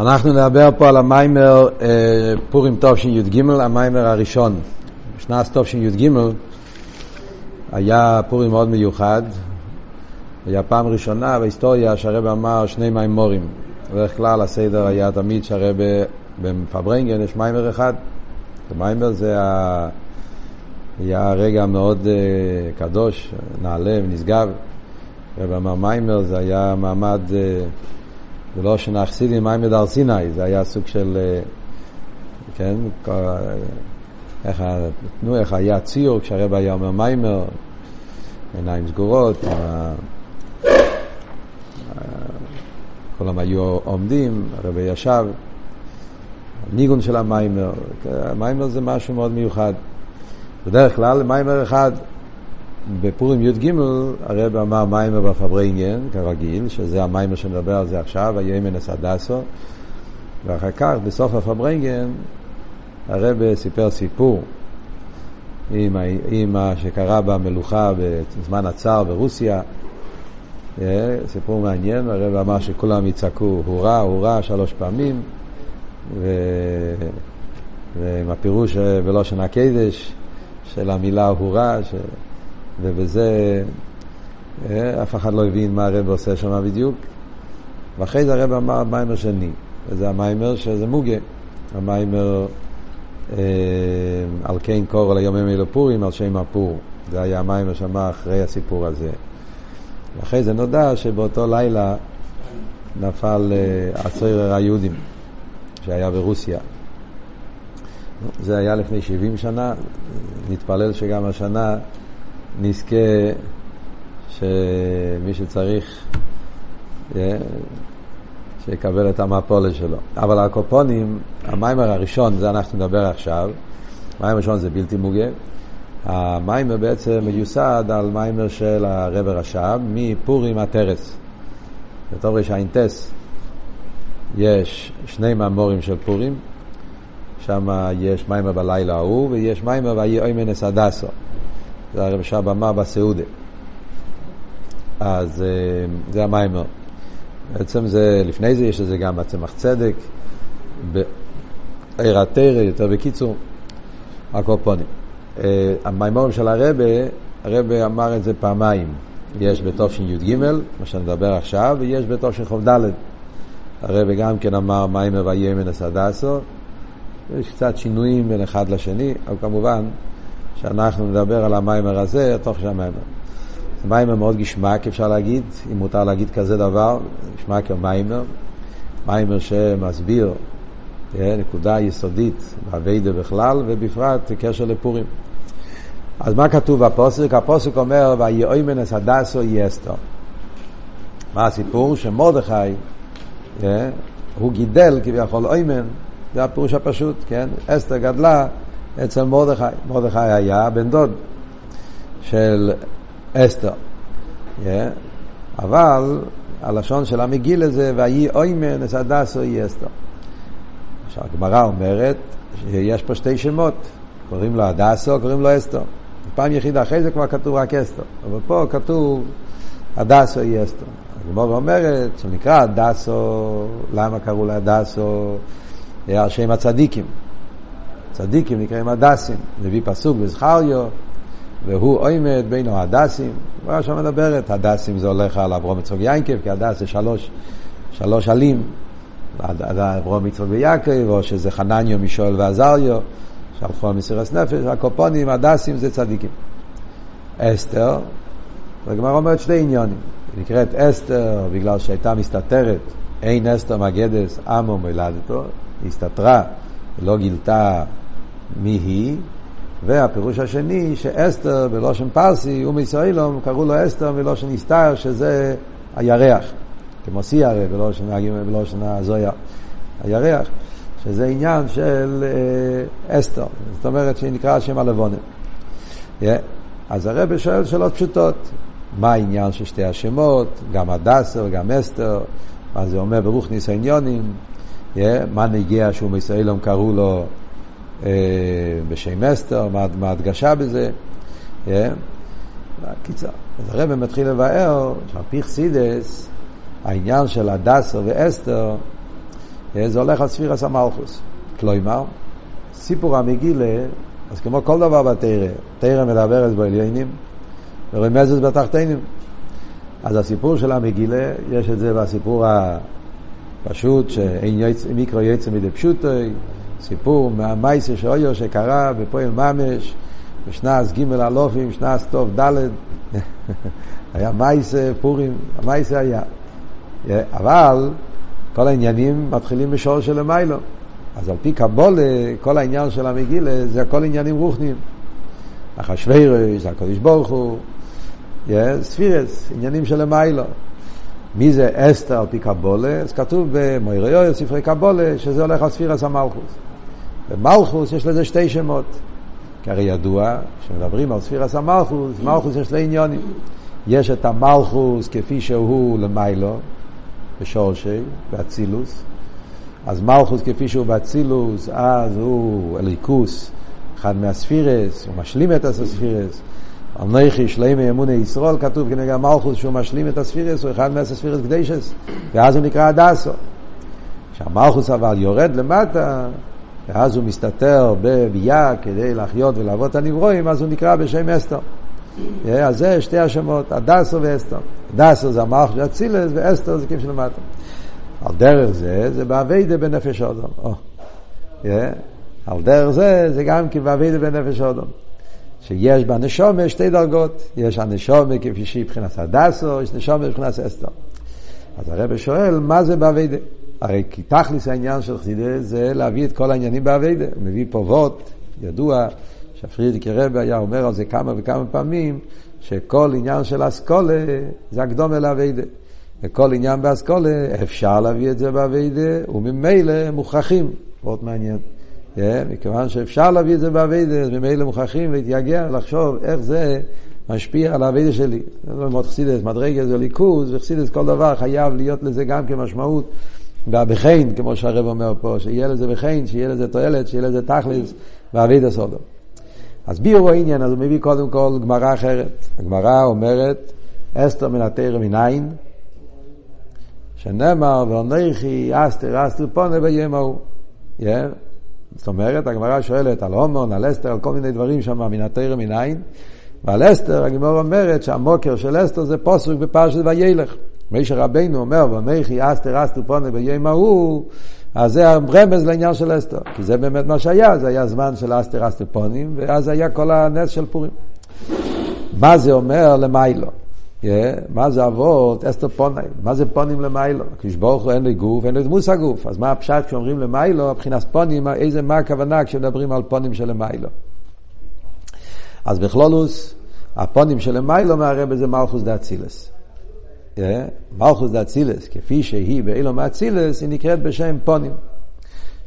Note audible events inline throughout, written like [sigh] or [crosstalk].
אנחנו נדבר פה על המיימר אה, פורים תשי"ג, המיימר הראשון. בשנת תשי"ג היה פורים מאוד מיוחד. היה פעם ראשונה בהיסטוריה שהרב אמר שני מיימורים. בדרך כלל הסדר היה תמיד שהרב בפברנגן יש מיימר אחד. המיימר זה ה... היה רגע מאוד uh, קדוש, נעלה ונשגב. הרב אמר מיימר זה היה מעמד... Uh, ולא שנחסידים מיימר הר סיני, זה היה סוג של, uh, כן, איך, תנו, איך היה ציור כשהרב היה אומר מיימר, עיניים סגורות, כולם היו עומדים, הרב ישב, ניגון של המיימר, המיימר זה משהו מאוד מיוחד. בדרך כלל מיימר אחד, בפורים י"ג הרב אמר מיימר בפברנגן, כרגיל, שזה המיימר שנדבר על זה עכשיו, הימנס הדסו, ואחר כך, בסוף הפברנגן, הרב סיפר סיפור עם, מה שקרה במלוכה בזמן הצאר ברוסיה. אה, סיפור מעניין, הרב אמר שכולם יצעקו הורא, הורא שלוש פעמים, ו... ועם הפירוש בלושן הקדש של המילה הורא, ש... ובזה אה, אף אחד לא הבין מה הרב עושה שם בדיוק. ואחרי זה הרב אמר מיימר שני, וזה המיימר שזה מוגה, המיימר אה, על כן קור על היומים אלו פורים, על שם הפור. זה היה המיימר שאמר אחרי הסיפור הזה. ואחרי זה נודע שבאותו לילה נפל אה, הצוירר היהודים שהיה ברוסיה. זה היה לפני 70 שנה, נתפלל שגם השנה נזכה שמי שצריך אה, שיקבל את המפולת שלו. אבל הקופונים, המיימר הראשון, זה אנחנו נדבר עכשיו, המיימר הראשון זה בלתי מוגה. המיימר בעצם מיוסד על מיימר של הרב רש"ב מפורים התרס. בתור רש"ס יש שני מאמורים של פורים, שם יש מיימר בלילה ההוא ויש מיימר ויהי אוימנס הדסו. זה הרב שב אמר בסעודה. אז אה, זה המיימר. בעצם זה, לפני זה יש לזה גם בצמח צדק, בעיר התרא, יותר בקיצור, הקופונים. אה, המיימורים של הרבה, הרבי אמר את זה פעמיים. יש בתשי"ג, מה שנדבר עכשיו, ויש בתשכ"ד. הרבי גם כן אמר מאמר ויהי אומן את הדסה. יש קצת שינויים בין אחד לשני, אבל כמובן שאנחנו נדבר על המאמר הזה, תוך שהמאמר. זה מאמר מאוד געשמאק, אפשר להגיד, אם מותר להגיד כזה דבר, געשמאק מאמר, מאמר שמסביר אה, נקודה יסודית בעבודה בכלל, ובפרט קשר לפורים. אז מה כתוב בפוסק? הפוסק אומר, אס הדסו יסתו. מה הסיפור? שמרדכי, אה, הוא גידל כביכול אוימן, זה הפירוש הפשוט, כן? אסתר גדלה אצל מרדכי. מרדכי היה בן דוד של אסתר. Yeah. אבל הלשון של המגיל הזה, ויהי אוימן אס הדסו יהיה אסתר. עכשיו הגמרא אומרת שיש פה שתי שמות, קוראים לו הדסו, קוראים לו אסתר. פעם יחידה אחרי זה כבר כתוב רק אסתר, אבל פה כתוב הדסו יהיה אסתר. הגמרא אומרת שנקרא הדסו, למה קראו לה הדסו? על שם הצדיקים. צדיקים נקראים הדסים, מביא פסוק בזכריו, והוא עומד בינו הדסים, הוא שם מדברת, הדסים זה הולך על אברום יצחוק יינקב, כי הדס זה שלוש, שלוש עלים, אברום יצחוק ויעקב, או שזה חנניו, מישואל ועזריו, על מסירת נפש, הקופונים, הדסים זה צדיקים. אסתר, והגמרא אומרת שני עניונים, היא נקראת אסתר בגלל שהייתה מסתתרת, אין אסתר מגדס עמו מולדתו, היא הסתתרה, לא גילתה מי היא, והפירוש השני שאסתר בלושן פרסי ומישראלום קראו לו אסתר בלושן הסתר שזה הירח, כמו סיירה בלושן, בלושן הזויה, הירח, שזה עניין של אה, אסתר, זאת אומרת שנקרא שם הלבונן. Yeah. אז הרב שואל שאלות פשוטות, מה העניין של שתי השמות, גם הדסר וגם אסתר, מה זה אומר ברוך ניסיוניונים, yeah. מה נגיע שהוא מישראלום קראו לו בשם אסתר, מה ההדגשה בזה. קיצר, אז הרב מתחיל לבאר שעל פי חסידס, העניין של הדסר ואסתר, זה הולך על ספירס המלכוס. כלומר, סיפור המגילה, אז כמו כל דבר בתרא, תרא מדברת בעליינים ורמזת בתחתינים. אז הסיפור של המגילה, יש את זה בסיפור הפשוט, שאין מיקרו יצא מדי פשוטו, סיפור מהמייסר שאויו שקרה בפועל ממש, בשנ"ס ג' אלופים, שנ"ס טוב ד', [laughs] היה מייסר פורים, המייסר היה. אבל כל העניינים מתחילים בשור של המיילו. אז על פי קבולה, כל העניין של המגילה זה הכל עניינים רוחניים. אחשווירש, זה הקדוש ברוך הוא, ספירס, עניינים של המיילו. מי זה אסתר על פי קבולה? אז כתוב במויריו, ספרי קבולה, שזה הולך על ספירס המלכוס. במלכוס יש לזה שתי שמות. כי הרי ידוע, כשמדברים על ספירס המלכוס, מלכוס יש שני עניונים. יש את המלכוס כפי שהוא למיילו, בשורשי, באצילוס. אז מלכוס כפי שהוא באצילוס, אז הוא אליקוס, אחד מהספירס, הוא משלים את הספירס. אנכי שלמי אמוני ישראל כתוב כנגד המלכוס שהוא משלים את הספירס, הוא אחד מהספירס קדשס, ואז הוא נקרא הדסו. כשהמלכוס אבל יורד למטה, ואז הוא מסתתר בביאה כדי לחיות ולעבוד את הנברואים, אז הוא נקרא בשם אסתר. אז זה שתי השמות, הדסו ואסתר. דסו זה המלכוס של אצילס, ואסתר זה כיף שלמטה. על דרך זה, זה באביידה בנפש אודום. על דרך זה, זה גם כי באביידה בנפש אודום. שיש בנשומה שתי דרגות, יש הנשומה כפי שהיא מבחינת הדסו, יש נשומה מבחינת אסתר. אז הרב שואל, מה זה באביידה? הרי כי תכלס העניין של חסידה זה להביא את כל העניינים באביידה. הוא מביא פה וורט, ידוע, שהפרידיקי רבי היה אומר על זה כמה וכמה פעמים, שכל עניין של אסכולה זה הקדומה לאביידה. וכל עניין באסכולה אפשר להביא את זה באביידה, וממילא מוכרחים. מאוד מעניין. Yeah, מכיוון שאפשר להביא את זה באביידה, אז ממילא מוכרחים להתייגע, לחשוב איך זה משפיע על האביידה שלי. זה לא ללמוד חסידס, מדרגה זה ליכוז, וחסידס כל דבר חייב להיות לזה גם כמשמעות. בחן, כמו שהרב אומר פה, שיהיה לזה בחן, שיהיה לזה תועלת, שיהיה לזה תכלס, באביידה סודו. אז ביורו העניין, אז הוא מביא קודם כל גמרא אחרת. הגמרא אומרת, אסתר מן התרא מנין, שנאמר, ואנכי אסתר אסתר פונה ביום ההוא. זאת אומרת, הגמרא שואלת על הומון, על אסתר, על כל מיני דברים שם מן התרא מנין, ועל אסתר הגמרא אומרת שהמוקר של אסתר זה פוסק בפרשת וילך. מישר רבינו אומר, ואנכי אסתר אסתר פונה ביום ההוא, אז זה הרמז לעניין של אסתר, כי זה באמת מה שהיה, זה היה זמן של אסתר אסתר פונים, ואז היה כל הנס של פורים. מה זה אומר למיילו? Yeah, מה זה אבות? אסתר פונים. מה זה פונים למיילו? הקדוש ברוך הוא אין לי גוף, אין לי דמוס הגוף. אז מה הפשט כשאומרים למיילו? מבחינת פונים, איזה, מה הכוונה כשמדברים על פונים של למיילו? אז בכלולוס, הפונים של למיילו מערב בזה מלכוס דאצילס. Yeah, מלכוס דאצילס, כפי שהיא באילום האצילס, היא נקראת בשם פונים.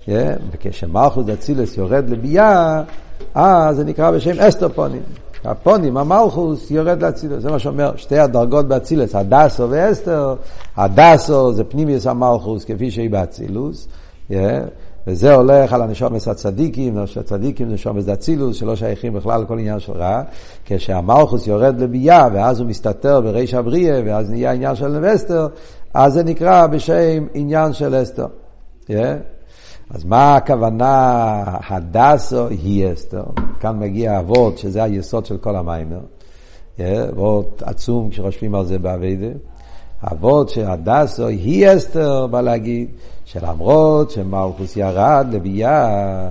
Yeah, וכשמלכוס דאצילס יורד לביאה, אז זה נקרא בשם אסתר פונים. הפונים, המלכוס, יורד לאצילוס. זה מה שאומר, שתי הדרגות באצילוס, הדסו ואסתר. הדסו זה פנימיוס המלכוס כפי שהיא באצילוס. Yeah. וזה הולך על הנשומס הצדיקים, הצדיקים זה נשומס דאצילוס, שלא שייכים בכלל לכל עניין של רע. כשהמלכוס יורד לביאה, ואז הוא מסתתר בריש הבריאה, ואז נהיה עניין של נבסטר, אז זה נקרא בשם עניין של אסתר. Yeah. אז מה הכוונה הדסו היא אסתר? כאן מגיע אבות, שזה היסוד של כל המיימר. אבות עצום כשחושבים על זה באביידה. אבות שהדסו היא אסתר, בא להגיד שלמרות שמלכוס ירד לביאה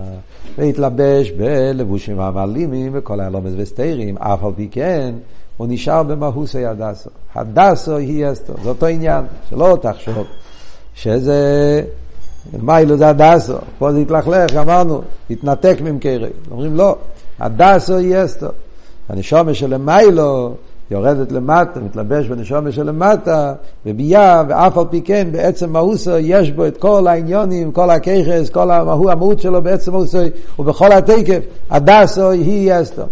והתלבש בלבושים המעלימים וכל הלומס וסתירים, אף על פי כן הוא נשאר במהוסי הדסו. הדסו היא אסתר, זה אותו עניין, שלא תחשוב שזה מיילו זה הדסו, פה זה התלכלך, אמרנו, התנתק ממקרי. אומרים לא, הדסו היא אסתו. הנשומה שלמיילו יורדת למטה, מתלבש בנשומה שלמטה, בביאה, ואף על פי כן, בעצם מהוסו יש בו את כל העניונים, כל הככס, כל המהות, המהות שלו בעצם מהוסו, ובכל התקף, הדסו היא אסתו.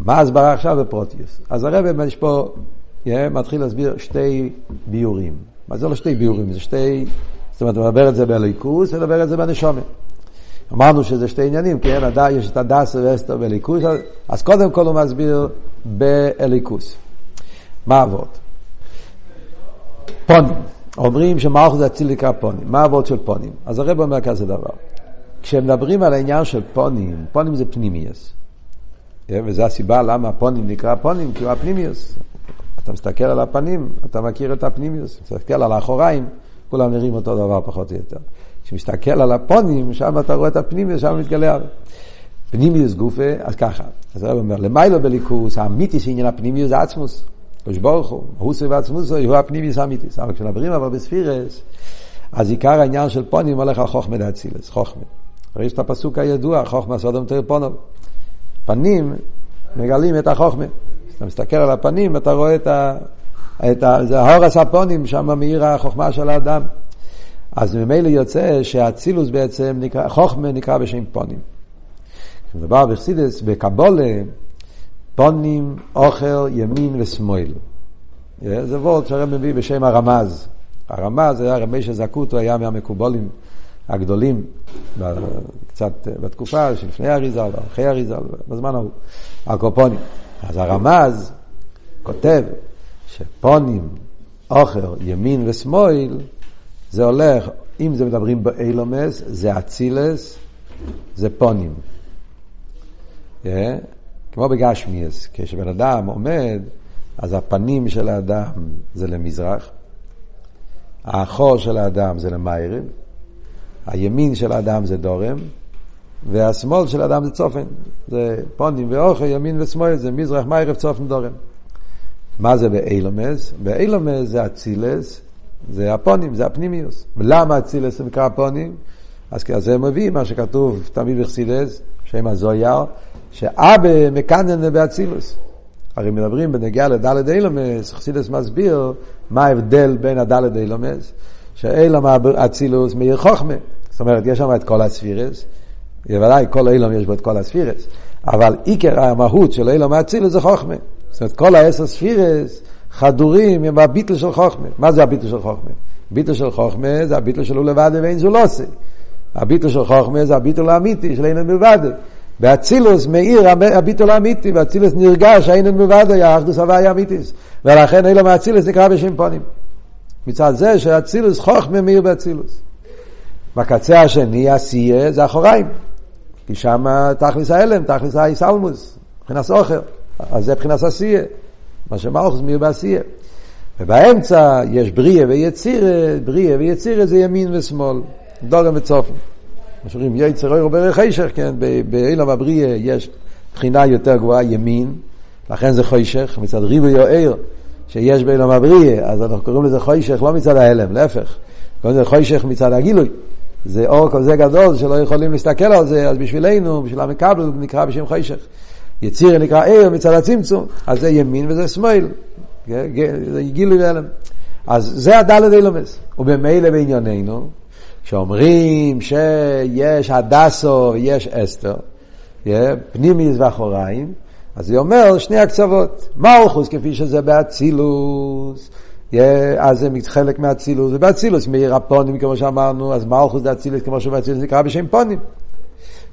מה ההסברה עכשיו בפרוטיוס? אז הרב יש פה, מתחיל להסביר שתי ביורים. מה זה לא שתי ביורים? זה שתי זאת אומרת, הוא מדבר את זה בליכוס ומדבר את זה בנשומת. אמרנו שזה שתי עניינים, כן? יש את הדס ואסתר בליכוס, אז קודם כל הוא מסביר באליקוס. מה אבות? פונים. אומרים שמלכוס אציל נקרא פונים. מה הוורד של פונים? אז הרב אומר כזה דבר. כשמדברים על העניין של פונים, פונים זה פנימיוס. וזו הסיבה למה פונים נקרא פונים, כי הוא הפנימיוס. אתה מסתכל על הפנים, אתה מכיר את הפנימיוס. מסתכל על האחוריים, כולם נראים אותו דבר פחות או יותר. כשמסתכל על הפונים, שם אתה רואה את הפנימיוס, שם מתגלה. פנימיוס גופה, אז ככה. אז הרב אומר, למיילו בליכוס, האמיתי של עניין הפנימיוס זה עצמוס. קדוש ברוך הוא, הוסו ועצמוסו, הוא הפנימיוס האמיתיס. אבל כשמדברים אבל בספירס, אז עיקר העניין של פונים הולך על חוכמה דאצילס, חוכמה. הרי יש את הפסוק הידוע, חוכמה סודום תר פונוב. פנים מגלים את החוכמה. כשאתה מסתכל על הפנים, אתה רואה את ה... את ה... זה הורס הפונים, שם מאיר החוכמה של האדם. אז ממילא יוצא שהאצילוס בעצם נקרא, חוכמה נקרא בשם פונים. כשמדובר בחסידס, בקבולה, פונים, אוכל, ימין ושמאל. זה וורד שהרב מביא בשם הרמז. הרמז היה רבי שזקוטו, היה מהמקובולים הגדולים, קצת בתקופה שלפני אריזל, אחרי אריזל, בזמן ההוא, הקופונים. אז הרמז כותב שפונים, אוכל, ימין ושמאל, זה הולך, אם זה מדברים באילומס, זה אצילס, זה פונים. Yeah. כמו בגשמיאס, כשבן אדם עומד, אז הפנים של האדם זה למזרח, האחור של האדם זה למיירב, הימין של האדם זה דורם, והשמאל של האדם זה צופן. זה פונים ואוכל, ימין ושמאל, זה מזרח, מיירב, צופן, דורם. מה זה באילומס? באילומס זה אצילס, זה הפונים, זה הפנימיוס. ולמה אצילס נקרא הפונים? אז זה מביא מה שכתוב תמיד בחסידס, שם הזויר, שאבא מקנן באצילוס. הרי מדברים בנגיעה לדלת אילומס, חסידס מסביר מה ההבדל בין הדלת אילומס, שאילום אצילוס מאיר חוכמה. זאת אומרת, יש שם את כל הספירס, בוודאי כל אילום יש בו את כל הספירס, אבל עיקר המהות של אילום אצילוס זה חוכמה. זאת אומרת, כל העשר ספירס חדורים עם הביטל של חוכמה. מה זה הביטל של חוכמה? ביטל של חוכמה זה הביטל שלו לבד ואין זו לא עושה. הביטל של חוכמה זה הביטל האמיתי של אינן מלבד. באצילוס מאיר הביטול האמיתי, באצילוס נרגש האינן מלבד היה אחדוס הוויה אמיתיס. ולכן אילו מאצילוס נקרא בשם פונים. מצד זה שאצילוס חוכמה מאיר באצילוס. בקצה השני עשייה זה אחוריים. כי שם תכלס ההלם, תכלס האיסלמוס, מבחינת אוכל. אז זה מבחינת עשייה. מה שמלכוס מאיר בעשייה. ובאמצע יש בריאה ויצירה, בריאה ויצירה זה ימין ושמאל, דורם וצופן. מה שאומרים יצר אור ברך חשך, כן, באילם הבריאה יש בחינה יותר גבוהה ימין, לכן זה חושך, מצד ריבוי או שיש באילם הבריאה, אז אנחנו קוראים לזה חושך לא מצד ההלם, להפך, קוראים לזה חושך מצד הגילוי. זה אור כזה גדול שלא יכולים להסתכל על זה, אז בשבילנו, בשביל המקבל, נקרא בשם חושך. יציר נקרא ער מצד הצמצום, אז זה ימין וזה שמאל, זה גילוי והלם. אז זה הדלת אילומס, ובמילא בענייננו, שאומרים שיש הדסו ויש אסתר, פנימיס ואחוריים, אז היא אומר שני הקצוות, מלכוס כפי שזה באצילוס, אז זה חלק מהאצילוס, ובאצילוס מאיר הפונים כמו שאמרנו, אז מלכוס זה אצילוס כמו שבאצילוס נקרא בשם פונים.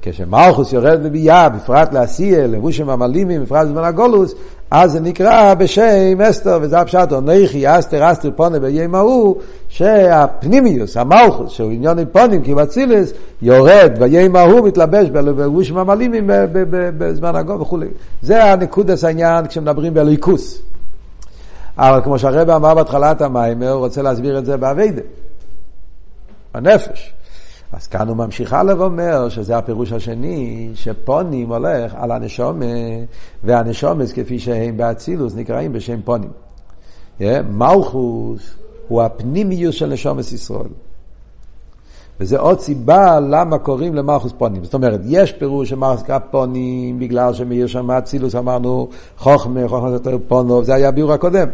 כשמלכוס יורד בביאה, בפרט לעשייה, לבושים המלימים, בפרט בזמן הגולוס, אז זה נקרא בשם אסתר, וזה הפשט, נכי אסתר אסתר פונה ביום ההוא, שהפנימיוס, המלכוס, שהוא עניין עם פונים, כי בצילס, יורד ביום ההוא, מתלבש בלבושים המלימים בזמן הגול וכולי. זה הנקודס העניין כשמדברים בליכוס. אבל כמו שהרבא אמר בהתחלת המים, הוא רוצה להסביר את זה באביידה, הנפש. אז כאן הוא ממשיך הלאה ואומר שזה הפירוש השני, שפונים הולך על הנשומה, והנשומס כפי שהם באצילוס נקראים בשם פונים. Yeah, מלכוס הוא הפנימיוס של נשומס ישראל. וזה עוד סיבה למה קוראים למלכוס פונים. זאת אומרת, יש פירוש שמלכוס נקרא פונים בגלל שמאיר שם אצילוס, אמרנו חוכמה, חוכמה זה יותר פונו, זה היה הביאור הקודם.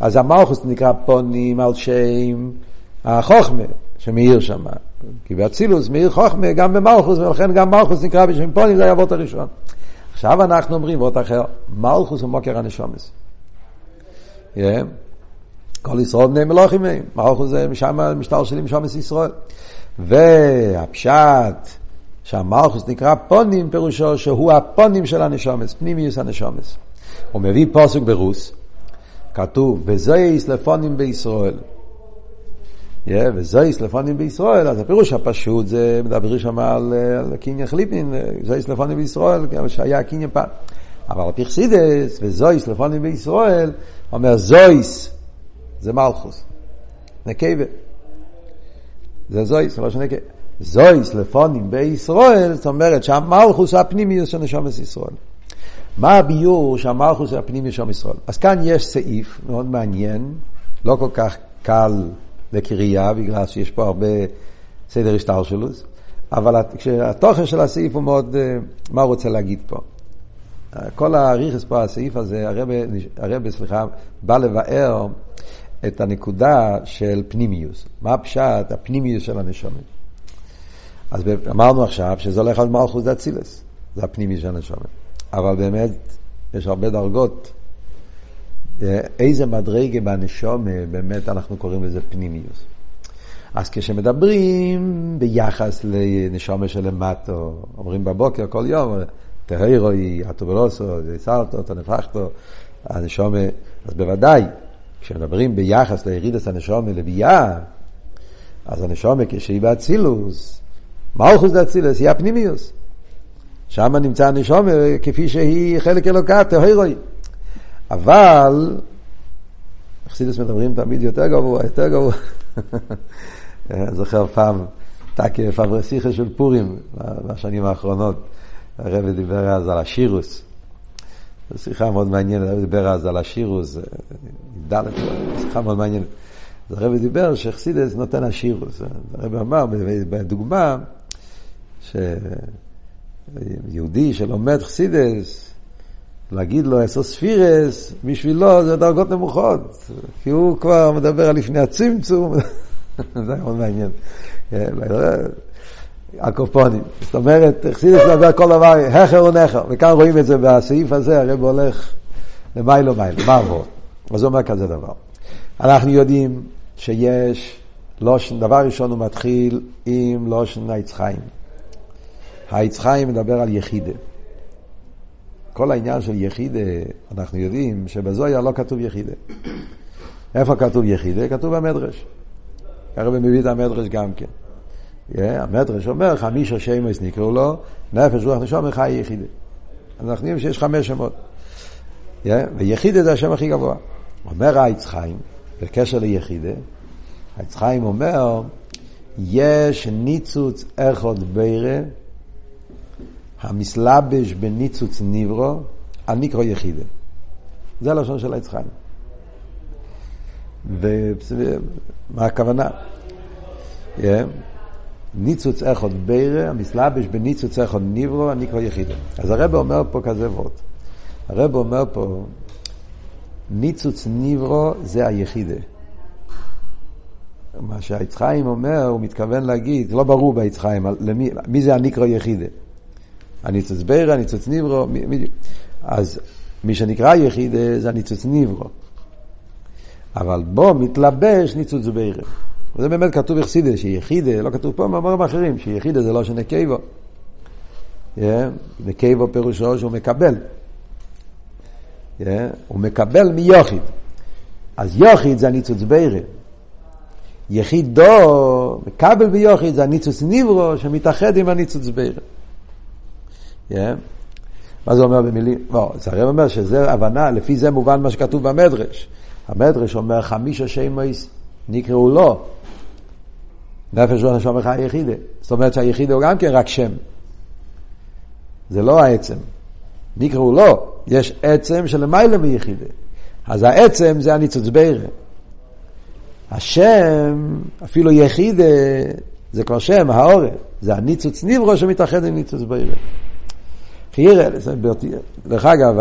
אז המלכוס נקרא פונים על שם החוכמה, שמאיר שם. כי באצילוס מאיר חוכמה גם במלכוס, ולכן גם מלכוס נקרא בשם פונים, זה היה אבות הראשון. עכשיו אנחנו אומרים אבות אחר, מלכוס הוא מוקר הנשומס. Yeah. כל ישראל בני מלוכים מהם, מלכוס זה משם משטר של שומס ישראל. והפשט, שהמלכוס נקרא פונים, פירושו שהוא הפונים של הנשומס, פנימיוס הנשומס. הוא מביא פוסק ברוס, כתוב, וזויס לפונים בישראל. וזויס לפונים בישראל, אז הפירוש הפשוט זה, מדברים שם על, על קניין חליפין, זויס לפונים בישראל, כמו שהיה קניין פעם. אבל הפרסידס וזויס לפונים בישראל, אומר זויס, זה מלכוס, נקבה. זה זויס, לא שנקבה. זויס לפונים בישראל, זאת אומרת שהמלכוס הפנימי של נשומת ישראל. מה הביור שהמלכוס הפנימי של ישראל? אז כאן יש סעיף מאוד מעניין, לא כל כך קל לקריאה, בגלל שיש פה הרבה סדר השטלשלוס, אבל התוכן של הסעיף הוא מאוד, אה, מה הוא רוצה להגיד פה. כל האריכס פה, הסעיף הזה, הרב, סליחה, בא לבאר את הנקודה של פנימיוס. מה הפשט, הפנימיוס של הנשומת. אז אמרנו עכשיו שזה הולך על מלכוס דאצילס, זה הפנימיוס של הנשומת. אבל באמת, יש הרבה דרגות. איזה מדרגה בנשומה, באמת אנחנו קוראים לזה פנימיוס. אז כשמדברים ביחס לנשומה שלמטו, אומרים בבוקר כל יום, תהירוי, אטוברוסו, סרטו, תנפחתו, הנשומה, אז בוודאי, כשמדברים ביחס לירידס הנשומה לביאה, אז הנשומה כשהיא באצילוס, מלכוס דאצילוס היא הפנימיוס. שם נמצא הנשומה כפי שהיא חלק אלוקה, תהירוי. אבל, חסידס מדברים תמיד יותר גבוה, יותר גבוה. זוכר פעם, טקי פברסיכה של פורים, בשנים האחרונות. הרב דיבר אז על השירוס. זו שיחה מאוד מעניינת, הרב דיבר אז על השירוס, ד' שיחה מאוד מעניינת. אז הרב דיבר שחסידס נותן השירוס. הרב אמר בדוגמה, שיהודי שלומד חסידס, להגיד לו עשר ספירס, בשבילו זה דרגות נמוכות, כי הוא כבר מדבר על לפני הצמצום, [laughs] זה מאוד מעניין. הקופונים. זאת אומרת, חסידס מדבר כל דבר, הכר ונכר, וכאן רואים את זה בסעיף הזה, הרב הולך למיילו מיילו, מה עבור? אז הוא אומר כזה דבר. אנחנו יודעים שיש לושן, דבר ראשון הוא מתחיל עם לושן העץ חיים. העץ חיים מדבר על יחידה. כל העניין של יחידה, אנחנו יודעים שבזויה לא כתוב יחידה. איפה כתוב יחידה? כתוב במדרש. הרב מביא את המדרש גם כן. המדרש אומר, חמישה שמש נקראו לו, נפש רוח נשום חי יחידה. אנחנו יודעים שיש חמש שמות. ויחידה זה השם הכי גבוה. אומר העץ חיים, בקשר ליחידה, העץ חיים אומר, יש ניצוץ אחד בירה המסלבש בניצוץ ניברו, הנקרו יחידה. זה הלשון של העץ חיים. ומה הכוונה? Yeah. ניצוץ אחד בירה, המסלבש בניצוץ אחד ניברו, הנקרו יחידה. אז הרב אומר פה כזה וורד. הרב אומר פה, ניצוץ ניברו זה היחידה. מה שהעץ חיים אומר, הוא מתכוון להגיד, לא ברור בעץ חיים, למי, מי זה הנקרו יחידה. הניצוץ בירה, הניצוץ ניברו, אז מי שנקרא יחיד זה הניצוץ ניברו. אבל בו מתלבש ניצוץ בירה. וזה באמת כתוב יחסידה, שיחידה, לא כתוב פה מאמרים אחרים, שיחידה זה לא שנקייבו. נקייבו פירושו שהוא מקבל. הוא מקבל מיוחיד. אז יוחיד זה הניצוץ בירה. יחידו, מקבל ביוחיד, זה הניצוץ ניברו שמתאחד עם הניצוץ בירה. מה זה אומר במילים? לא, זה הרי אומר שזה הבנה, לפי זה מובן מה שכתוב במדרש. המדרש אומר חמישה שמייס נקראו לו. נפש רוח נשום אחד היחידה. זאת אומרת שהיחידה הוא גם כן רק שם. זה לא העצם. נקראו לו. יש עצם שלמעלה מיחידה. אז העצם זה הניצוץ בירה. השם, אפילו יחידה, זה כבר שם, העורף. זה הניצוץ ניברו שמתאחד עם ניצוץ בירה. חייר, דרך אגב,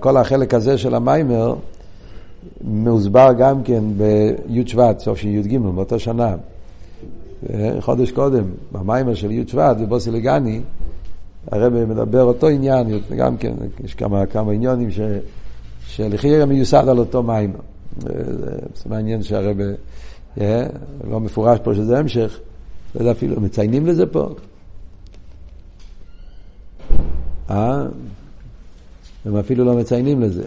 כל החלק הזה של המיימר מוסבר גם כן בי' שבט, סוף של י"ג, באותה שנה. חודש קודם, במיימר של י' שבט, בבוסי לגני, הרב מדבר אותו עניין, גם כן, יש כמה, כמה עניונים ש, שלחייר מיוסד על אותו מיימר. זה מעניין שהרב, לא מפורש פה שזה המשך, לא אפילו, מציינים לזה פה. אה? הם אפילו לא מציינים לזה.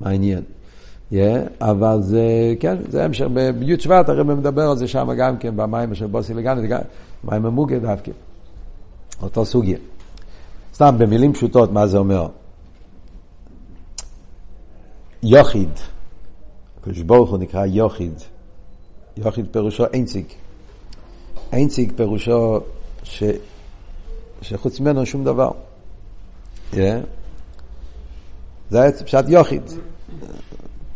מה העניין? Yeah, אבל זה, כן, זה המשך, בי' שבט הרב מדבר על זה שם גם כן, במים של בוסי לגני, מים המוגה דווקא, אותו סוגיה. סתם במילים פשוטות, מה זה אומר? יוחיד, הקדוש ברוך הוא נקרא יוחיד, יוחיד פירושו אינציג. אינציג פירושו ש, שחוץ ממנו שום דבר. זה פשט יוחיד.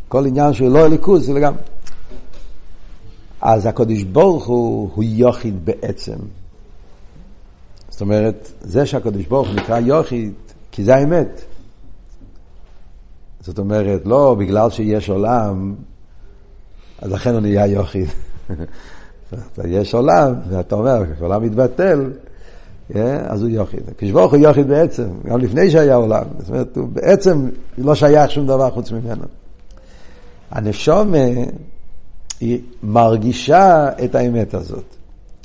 כל עניין שהוא לא ליכוז זה לגמרי. אז הקדוש ברוך הוא, הוא יוחיד בעצם. זאת אומרת, זה שהקדוש ברוך הוא נקרא יוחיד, כי זה האמת. זאת אומרת, לא בגלל שיש עולם, אז לכן הוא נהיה יוחיד. [laughs] יש עולם, ואתה אומר, כשעולם מתבטל, אז הוא יוחיד. כשברוך הוא יוחיד בעצם, גם לפני שהיה עולם. זאת אומרת, הוא בעצם לא שייך שום דבר חוץ ממנו. הנשום היא מרגישה את האמת הזאת.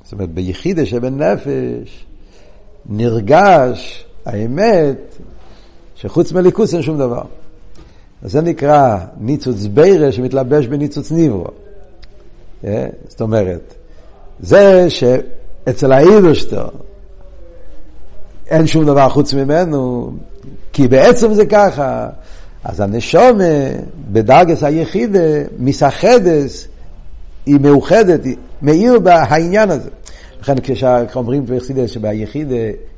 זאת אומרת, ביחידה שבן נפש נרגש האמת שחוץ מליכוס אין שום דבר. אז זה נקרא ניצוץ בירה שמתלבש בניצוץ ניברו. זאת אומרת, זה שאצל האיברשטר אין שום דבר חוץ ממנו, כי בעצם זה ככה. אז הנשומה בדרגס היחידה, מסחדס, היא מאוחדת, היא מאיר בעניין הזה. לכן כשאומרים בחסידס שביחידה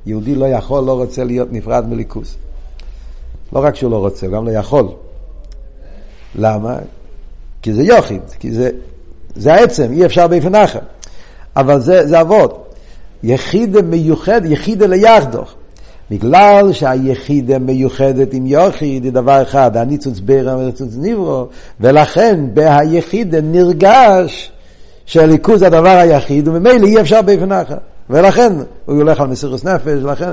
יהודי לא יכול, לא רוצה להיות נפרד מליכוס. לא רק שהוא לא רוצה, הוא גם לא יכול. למה? כי זה יוחיד, כי זה, זה העצם, אי אפשר באופן אחר. אבל זה, זה אבות. יחידה מיוחד, יחידה ליחדוך. בגלל שהיחידה מיוחדת עם יוחיד היא דבר אחד, הניצוץ בירה וניצוץ ניברו, ולכן בהיחידה נרגש שהליכוז הדבר היחיד, וממילא אי אפשר באופן אחר. ולכן הוא הולך על מסירות נפש, ולכן...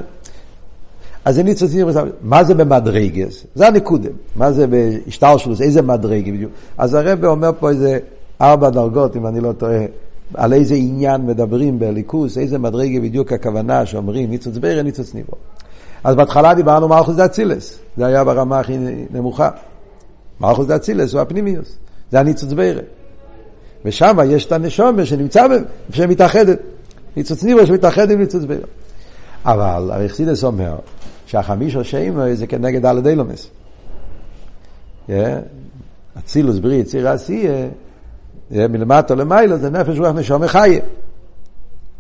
אז זה ניצוץ ניברו, מה זה במדרגס? זה הנקודה. מה זה בהשטר שלו, איזה מדרגה בדיוק? אז הרב אומר פה איזה ארבע דרגות, אם אני לא טועה. על איזה עניין מדברים בליכוס, איזה מדרגה בדיוק הכוונה שאומרים ניצוץ בירה, ניצוץ ניברו. אז בהתחלה דיברנו מלכוס דאצילס, זה היה ברמה הכי נמוכה. מלכוס דאצילס הוא הפנימיוס, זה הניצוץ בירה. ושם יש את הנשומה שנמצא, שמתאחדת. ניצוץ ניבו שמתאחד עם ניצוץ בירה. אבל אריכסידס אומר שהחמיש ראשים זה כנגד על הדלומס. אצילוס בריא, ציר עשייה, מלמטה למיילו זה נפש רוח נשומה חיה.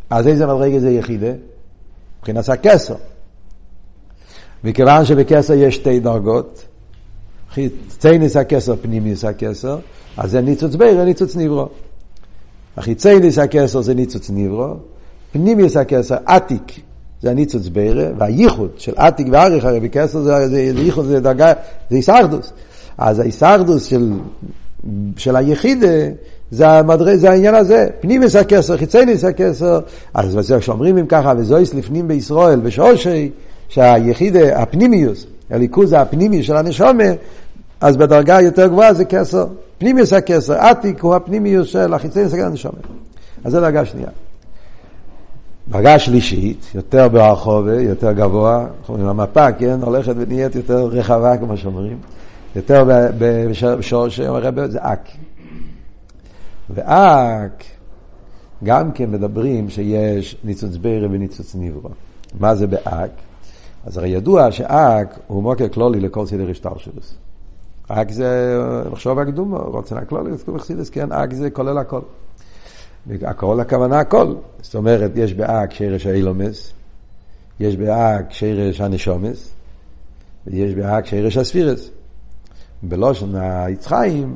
אז איזה מדרגה זה יחידה? מבחינת הכסר. מכיוון שבכסר יש שתי דרגות, חיצייניס הכסר, פנימיוס הכסר, אז זה ניצוץ בירה, ניצוץ ניברו. החיצייניס הכסר זה ניצוץ ניברו, פנימיוס הכסר, עתיק, זה הניצוץ בירה, והייחוד של עתיק ואריך, הרי בכסר זה, זה, זה זה דרגה, זה איסרדוס. אז האיסרדוס של, של היחידה, זה, המדרי, זה העניין הזה, פנימיוס הכסר, חיצייניס הכסר, אז כשאומרים אם ככה, וזויס לפנים בישראל, בשושי, שהיחיד, הפנימיוס, הליכוז הפנימי של הנשומה, אז בדרגה יותר גבוהה זה כסר. פנימיוס הכסר, עתיק הוא הפנימיוס של החיצי סגל הנשומה. אז זו דרגה שנייה. דרגה שלישית, יותר ברחובה, יותר גבוה, עם המפה, כן, הולכת ונהיית יותר רחבה, כמו שאומרים. יותר בשורש, אומר הרב, זה אק. ואק, גם כן מדברים שיש ניצוץ בירה וניצוץ ניברו. מה זה באק? אז הרי ידוע שא"ק הוא מקור כללי לכל סדר השתלשלות. א"ק זה מחשבה הקדומה, רצון כללי, בחסידות, כן, א"ק זה כולל הכל. הכל הכוונה הכל. זאת אומרת, יש בא"ק שורש העולמות, יש בא"ק שורש הנשמות, ויש בא"ק שורש הספירות. בלשון העץ חיים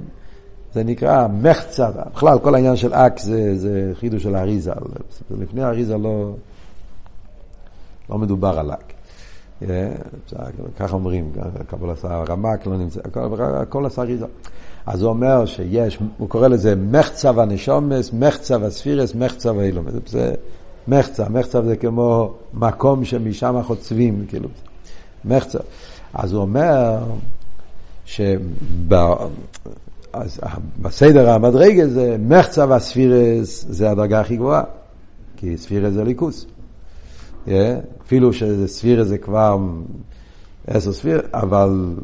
זה נקרא מחצב, בכלל כל העניין של א"ק זה, זה חידוש של האריז"ל, לפני האריזה לא, לא מדובר על אק. ככה אומרים, קבול עשה רמק, לא נמצא, הכל עשה ריזה. אז הוא אומר שיש, הוא קורא לזה מחצב הנשומס, מחצב הספירס, מחצב האילומס. זה מחצב, מחצב זה כמו מקום שמשם חוצבים, כאילו, מחצב. אז הוא אומר שבסדר המדרגה זה מחצב הספירות, זה הדרגה הכי גבוהה, כי ספירות זה אלוקות. אפילו שספירה זה כבר עשר ספירות, אבל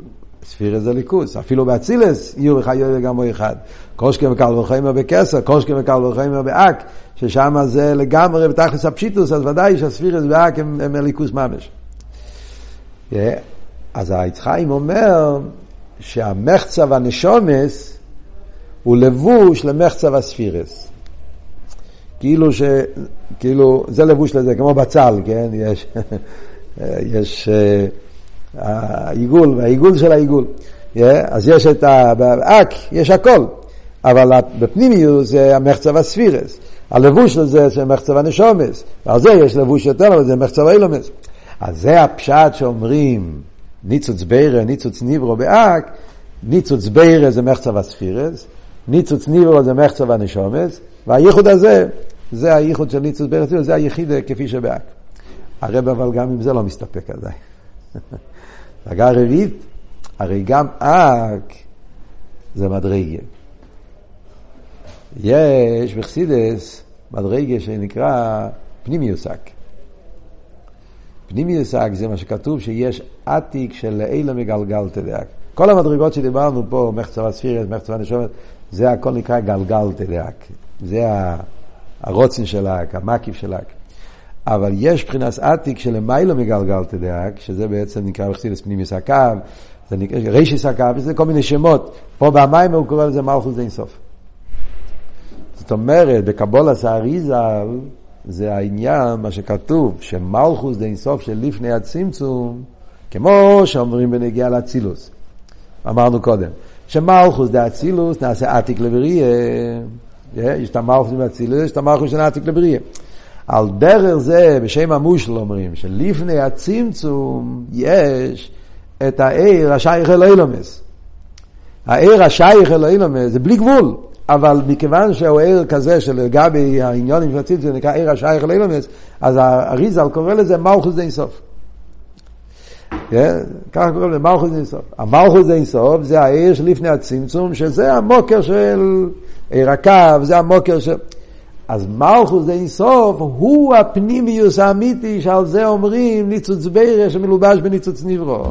ספירות זה אלוקות, אפילו באצילות איהו וחיוהי וגרמוהי חד. כל שכן וקל וחומר בכתר, כל שכן וקל וחומר בא"ק, ששם זה לגמרי בתכלית הפשיטות, אז ודאי שהספירות בא"ק הם, הם אלוקות ממש. אז היצחיים אומר שהמחצב הנשומס הוא לבוש למחצב הספירס. כאילו ש... כאילו, זה לבוש לזה, כמו בצל, כן? יש, [laughs] יש uh, העיגול, העיגול של העיגול. Yeah, אז יש את האק, יש הכל. אבל בפנימיות זה המחצב הספירס. הלבוש לזה זה מחצב הנשומס. ועל זה יש לבוש יותר, אבל זה מחצב אילומס. אז זה הפשט שאומרים ניצוץ בירה, ניצוץ ניברו באק, ניצוץ בירה זה מחצב הספירס, ניצוץ ניברו זה מחצב הנשומס, והייחוד הזה, זה הייחוד של ניצוץ בירה, זה היחיד כפי שבאק. הרב אבל גם עם זה לא מסתפק עדיין. [laughs] דרגה רביעית, הרי גם אק זה מדרגה. יש בחסידס מדרגה שנקרא פנימיוסק. פנימיוס אק זה מה שכתוב שיש עתיק של לעילה מגלגל תדעק. כל המדרגות שדיברנו פה, מחצב הספירת, מחצב הנשומת, זה הכל נקרא גלגל תדעק. זה הרוצן של האק, המקיף של האק. אבל יש מבחינת עתיק שלמיילא מגלגל תדעק, שזה בעצם נקרא בחסידס פנימיוס הקו, זה נקרא רישיס הקו, זה כל מיני שמות. פה במים הוא קורא לזה מלכוס אינסוף. זאת אומרת, בקבולת האריזל, זה העניין, מה שכתוב, שמלכוס די אינסוף של לפני הצמצום, כמו שאומרים בנגיעה לאצילוס. אמרנו קודם, שמלכוס די אצילוס נעשה עתיק לבריה. יש את המלכוס באצילוס, יש את המלכוס של עתיק לבריה. על דרך זה, בשם המושל אומרים, שלפני הצמצום יש את העיר השייך אלוהילומס. העיר השייך אלוהילומס זה בלי גבול. אבל מכיוון שהוא ער כזה שלגבי העניונים של הציצו נקרא ער השייך לאילומס, אז האריזל קורא לזה מלכוס די סוף. ככה קוראים לזה מלכוס די סוף. המלכוס די סוף זה העיר שלפני הצמצום, שזה המוקר של עיר הקו, זה המוקר של... אז מלכוס די סוף הוא הפנימיוס האמיתי שעל זה אומרים ניצוץ בירה שמלובש בניצוץ נברו.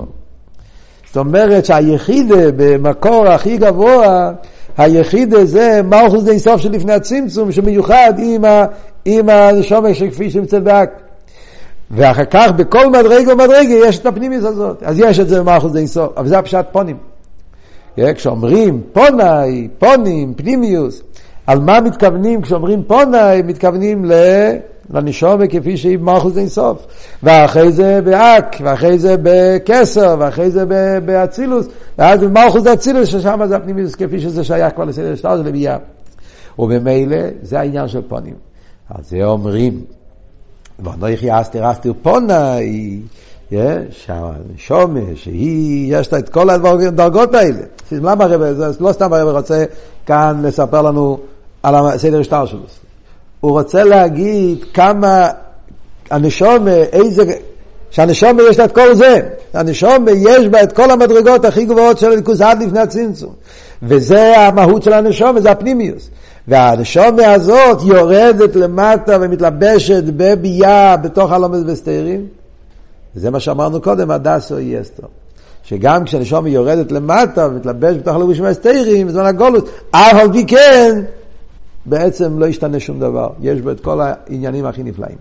זאת אומרת שהיחידה במקור הכי גבוה היחיד זה מלכוס די סוף שלפני הצמצום, שמיוחד עם, ה, עם השומר שכפי שנמצא באק. ואחר כך בכל מדרגה ומדרגה יש את הפנימיס הזאת. אז יש את זה במלכוס די סוף, אבל זה הפשט פונים. כשאומרים פונאי, פונים, פנימיוס, על מה מתכוונים כשאומרים פונאי? מתכוונים ל... לנשומה כפי שהיא במלכוס אין סוף. ואחרי זה באק, ואחרי זה בכסר, ואחרי זה באצילוס, ואז במלכוס זה אצילוס, ששם זה הפנימיוס כפי שזה שייך כבר לסדר שטר, זה לביאה. וממילא זה העניין של פונים. אז זה אומרים, ואנוכי אסתר אסתר פונאי, שהנשומה, שהיא, יש לה את כל הדרגות האלה. למה הרב, לא סתם הרב רוצה כאן לספר לנו על הסדר שטר שלו. הוא רוצה להגיד כמה הנשומה, איזה, שהנשומה יש לה את כל זה. הנשומה יש בה את כל המדרגות הכי גבוהות של הליכוז עד לפני הצמצום. וזה המהות של הנשומה, זה הפנימיוס. והנשומה הזאת יורדת למטה ומתלבשת בביאה בתוך הלומד וסתירים. זה מה שאמרנו קודם, הדסו יסטו. שגם כשהנשומה יורדת למטה ומתלבשת בתוך הלומד וסתירים, בזמן הגולות, אף על פי כן בעצם לא ישתנה שום דבר. יש בו את כל העניינים הכי נפלאים.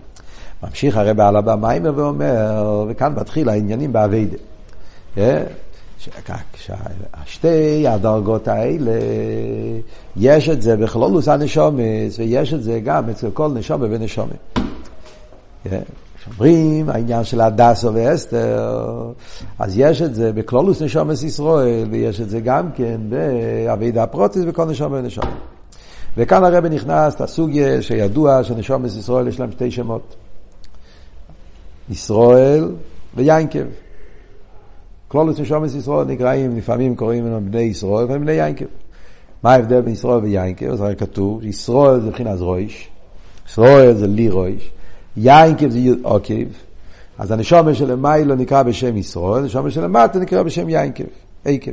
ממשיך הרי בעל הבא מיימר ואומר, וכאן מתחיל העניינים באביידה. שתי הדרגות האלה, יש את זה בכלולוס הנשומס, ויש את זה גם אצל כל נשומה ונשומה. כשאומרים העניין של הדסו ואסתר, אז יש את זה בכלולוס נשומס ישראל, ויש את זה גם כן באבידה הפרוטיס בכל נשומה ונשומה. וכאן הרב נכנס לסוגיה שידוע שנשומת ישראל יש להם שתי שמות. ישראל ויינקב. כלולת נשומת ישראל נקראים, לפעמים קוראים להם בני ישראל ולפעמים בני יינקב. מה ההבדל בין ישראל ויינקב? אז הרי כתוב, ישראל זה מבחינת רויש, ישראל זה לי רויש, יינקב זה עוקב, אז הנשומת שלמיילו נקרא בשם ישראל, הנשומת שלמטה נקרא בשם יינקב, עקב.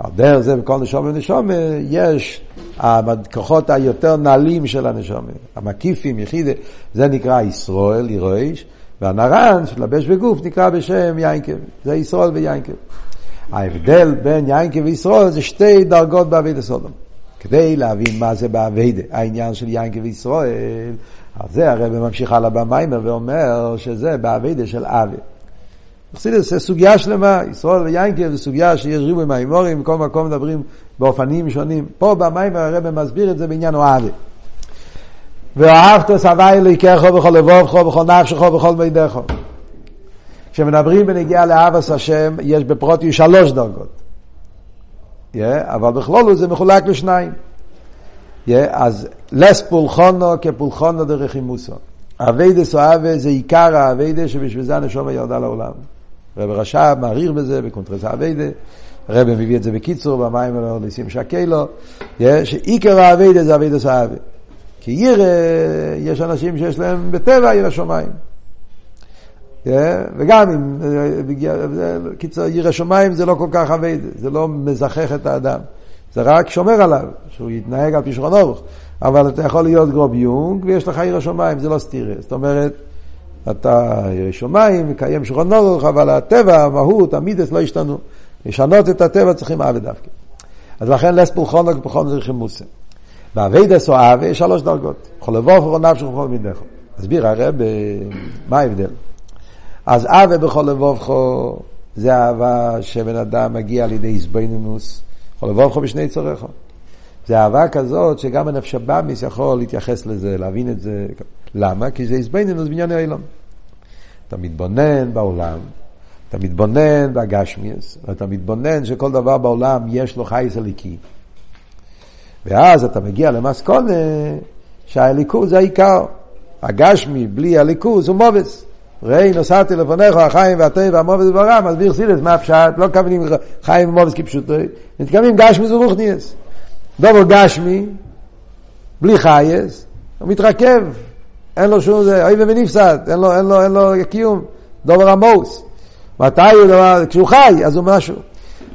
על דרך זה בכל נשום ונשום יש הכוחות היותר נעלים של הנשום, המקיפים, יחידה, זה נקרא ישראל, ירויש, והנרן שלבש בגוף נקרא בשם יינקב, זה ישראל ויינקב. ההבדל בין יינקב וישראל זה שתי דרגות באבידה סודום. כדי להבין מה זה באבידה, העניין של יינקב וישראל, על זה הרב ממשיך הלאה במיימר ואומר שזה באבידה של אבי. חסידס זה סוגיה שלמה, ישראל ויינקב זה סוגיה שיש ריבוי מהאמורים, בכל מקום מדברים באופנים שונים. פה במיימר הרב מסביר את זה בעניין אוהבי. ואהבת סבי אלוהיכך בכל לבובך, בכל נפשך, בכל מידך. כשמדברים בנגיעה לאהבס השם, יש בפרוטי שלוש דרגות. Yeah, אבל בכלול זה מחולק לשניים. Yeah, אז לס פולחונו כפולחונו דרך אימוסו. אביידס או אבה זה עיקר האביידה שבשביל זה הנשום ירדה לעולם. רב רש"ב מעריך בזה בקונטרס האביידה. הרב מביא את זה בקיצור, במים ולא ניסים שקלו, שעיקר האביידה זה אביידס או אבה. כי ירא, יש אנשים שיש להם בטבע ירא שמיים. וגם אם, קיצור, ירא שמיים זה לא כל כך אביידה, זה לא מזכך את האדם. זה רק שומר עליו, שהוא יתנהג על פי שולחן אורך. אבל אתה יכול להיות גרוב יונג ויש לך ירא שמיים, זה לא סתירה. זאת אומרת, אתה ירא שמיים, מקיים שולחן אורך, אבל הטבע, המהות, המידס לא השתנו. לשנות את הטבע צריכים אבי דווקא. אז לכן לס פולחונו כפולחונו דרכי מוסה. באביידס או אבי יש שלוש דרגות. יכול לבוא ובכל נפשך ובכל מידך. מסביר הרב, מה ההבדל? אז אבי בכל לבובכו זה אהבה שבן אדם מגיע על ידי איזבנינוס, יכול לבובכו בשני צורך. זה אהבה כזאת שגם הנפש הבאמיס יכול להתייחס לזה, להבין את זה. למה? כי זה איזבנינוס בעניין העולם. אתה מתבונן בעולם, אתה מתבונן בגשמיאס, ואתה מתבונן שכל דבר בעולם יש לו חייס הליקי. ואז אתה מגיע למסקונה שהליכוז זה העיקר. הגשמי בלי הליכוז הוא מובס. ראי נוסעתי לפניך החיים והטבע והמובס וברם, מסביר סילס מה הפשט, לא מתכוונים חיים ומובס כפשוטו, מתכוונים גשמי זה רוחניאס. דובר גשמי, בלי חייס, הוא מתרכב, אין לו שום, זה, אוי ונפסד, אין לו, אין לו, אין לו קיום, דובר המוס. מתי הוא דבר, כשהוא חי, אז הוא משהו.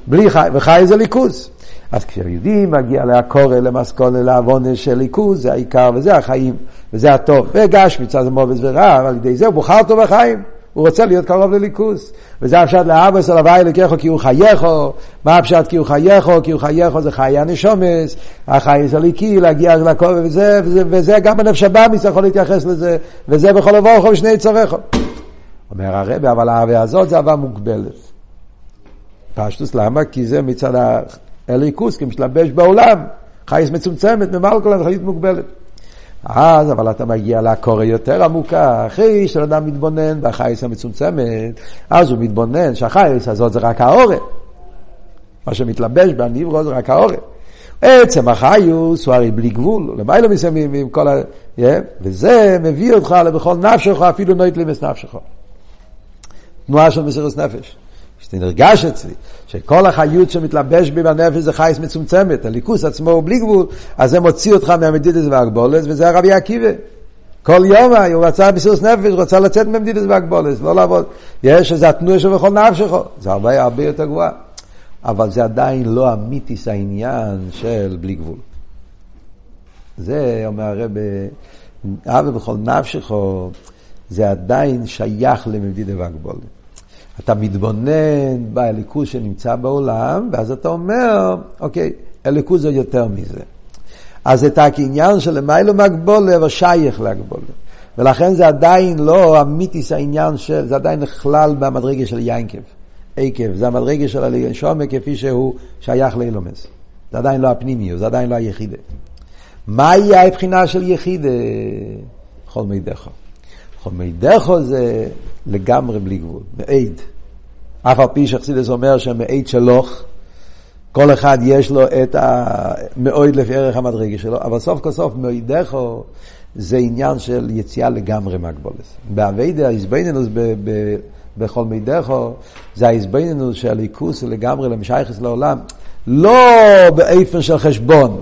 בלי חי, וחי זה ליכוז. אז כשיהודי מגיע לעקורא, למסכונה, לעוונה של ליכוז, זה העיקר וזה החיים, וזה הטוב. וגש מצד המובץ ורע, ועל ידי זה הוא בוחר טוב בחיים. הוא רוצה להיות קרוב לליכוס. וזה הפשט לאבא של הוואי אלוקיכו כי הוא חייכו. מה הפשט כי הוא חייכו? כי הוא חייכו זה חיי הנשומס, החייס הליקי, להגיע לקורא וזה, וזה, וזה גם הנפש הבאמיס יכול להתייחס לזה, וזה בכל אבורכו ושני צורךו. אומר הרבי, אבל האהבה הזאת זה אהבה מוגבלת. פשטוס למה? כי זה מצד הליכוס, משתלבש בעולם. חייס מצומצמת, ממעל כל החיים מוגבלת. אז, אבל אתה מגיע לקורא יותר עמוקה, אחרי שאדם מתבונן בחייס המצומצמת, אז הוא מתבונן שהחייס הזאת זה רק העורף. מה שמתלבש בניברו זה רק העורף. עצם החיוס הוא הרי בלי גבול, למעלה מסיימים עם כל ה... Yeah, וזה מביא אותך לבכל נפשך, אפילו נוית למס נפשך. תנועה של מסירות נפש. שזה נרגש אצלי, שכל החיות שמתלבש בי בנפש זה חייס מצומצמת, הליכוס עצמו הוא בלי גבול, אז זה מוציא אותך מהמדידס והגבולס, וזה הרבי עקיבא. כל יום הוא רצה בסירוס נפש, הוא רצה לצאת ממדידס והגבולס, לא לעבוד. יש איזה התנועה שבכל נפשך, זה הרבה הרבה יותר גבוה. אבל זה עדיין לא אמיתיס העניין של בלי גבול. זה אומר הרב, אבי בכל נפשך, זה עדיין שייך למדידה והגבולת. אתה מתבונן באליקוס שנמצא בעולם, ואז אתה אומר, אוקיי, אליקוס זה יותר מזה. אז את העניין של למיילו מהגבולה, אבל שייך להגבולה. ולכן זה עדיין לא אמיתיס העניין של, זה עדיין נכלל במדרגה של יינקב. עקב, זה המדרגה של השומה כפי שהוא שייך לאילומס. זה עדיין לא הפנימיות, זה עדיין לא היחידה. מה יהיה הבחינה של יחידה? חול מידךו. חומי דחו זה לגמרי בלי גבול, מעיד. אף על פי שחסידס אומר שמעיד שלוך, כל אחד יש לו את המאויד לפי ערך המדרגה שלו, אבל סוף כל סוף מעידךו זה עניין של יציאה לגמרי מהגבולס. באביידה, האיזבנינוס בכל מידךו, זה האיזבנינוס שהליכוס הוא לגמרי למשייכס לעולם, לא באיפן של חשבון.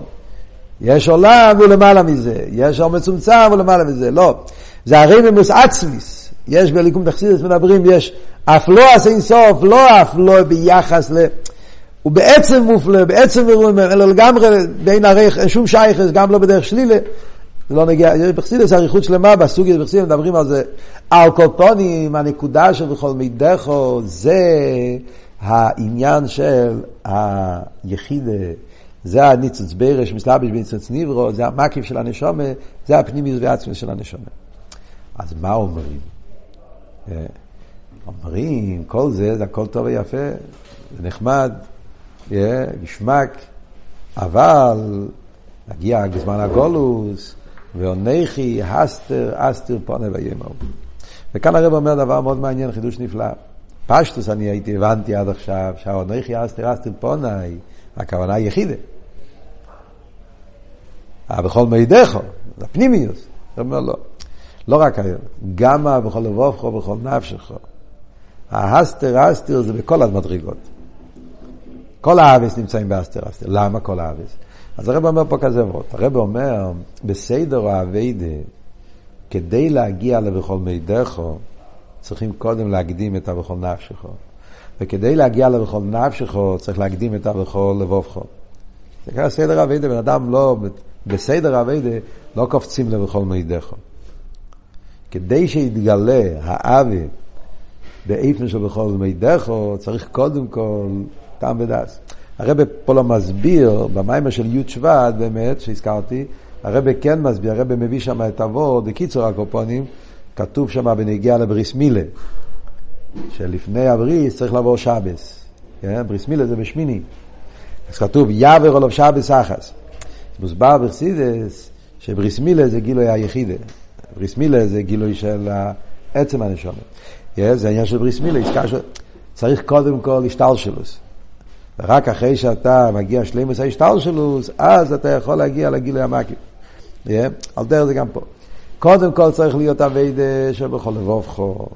יש עולם ולמעלה מזה, יש עולם מצומצם ולמעלה מזה, לא. זה הרי ממוס עצמיס. יש בליקום תחסידס מדברים, יש אף לא עשה אינסוף, לא אף לא ביחס ל... הוא בעצם מופלא, בעצם מרומם, אלא לגמרי בין הרי שום שייכס, גם לא בדרך שלילה. זה לא נגיע, יש בחסידס אריכות שלמה, בסוגיה בחסידס מדברים על זה. על כל פונים, הנקודה של בכל מידךו, זה העניין של היחיד, זה הניצוץ ברש, מסלבש בניצוץ ניברו, זה המקיף של הנשומה, זה הפנימיוס והעצמוס של הנשומה. אז מה אומרים? אה, אומרים, כל זה, זה הכל טוב ויפה, זה נחמד, גשמק, אבל מגיע זמן הגולוס, ועונכי, הסתר, אסתר פונה ויאמר. וכאן הרב אומר דבר מאוד מעניין, חידוש נפלא. פשטוס אני הייתי, הבנתי עד עכשיו, שהעונכי, אסתר, אסתר פונה, הכוונה היחידה. אה, בכל מידךו, זה פנימיוס. הוא אומר לא. לא רק היום, גם בכל לבובכו, בכל נפשכו. ההסתר, אסתר זה בכל המדרגות. כל האבס נמצאים באסתר אסתר. למה כל האבס? אז הרב אומר פה כזה וורט. הרב אומר, בסדר האביידה, כדי להגיע לבכל מידךו, צריכים קודם להקדים את הבכל נפשכו. וכדי להגיע לבכל נפשכו, צריך להקדים את הבכל לבובכו. זה ככה סדר האביידה, בן אדם לא, בסדר האביידה, לא קופצים לבכל מידךו. כדי שיתגלה האבי באיפן של בכל מידךו, צריך קודם כל טעם ודס. הרב פה לא מסביר, במיימר של י' שבט באמת, שהזכרתי, הרב כן מסביר, הרב מביא שם את אבות, בקיצור הקופונים, כתוב שם בנגיעה לבריס מילה, שלפני הבריס צריך לעבור שבס. כן? בריס מילה זה בשמיני. אז כתוב יעבר עליו שבס אחס. מוסבר ברסידס שבריס מילה זה גילוי היחידה. בריס מילה זה גילוי של עצם הנשומת. זה העניין של בריס מילה, צריך קודם כל השתלשלוס. ורק אחרי שאתה מגיע שלימוס ההשתלשלוס, אז אתה יכול להגיע לגילוי המקיף. על דרך זה גם פה. קודם כל צריך להיות אביידה שבכל לבובכו,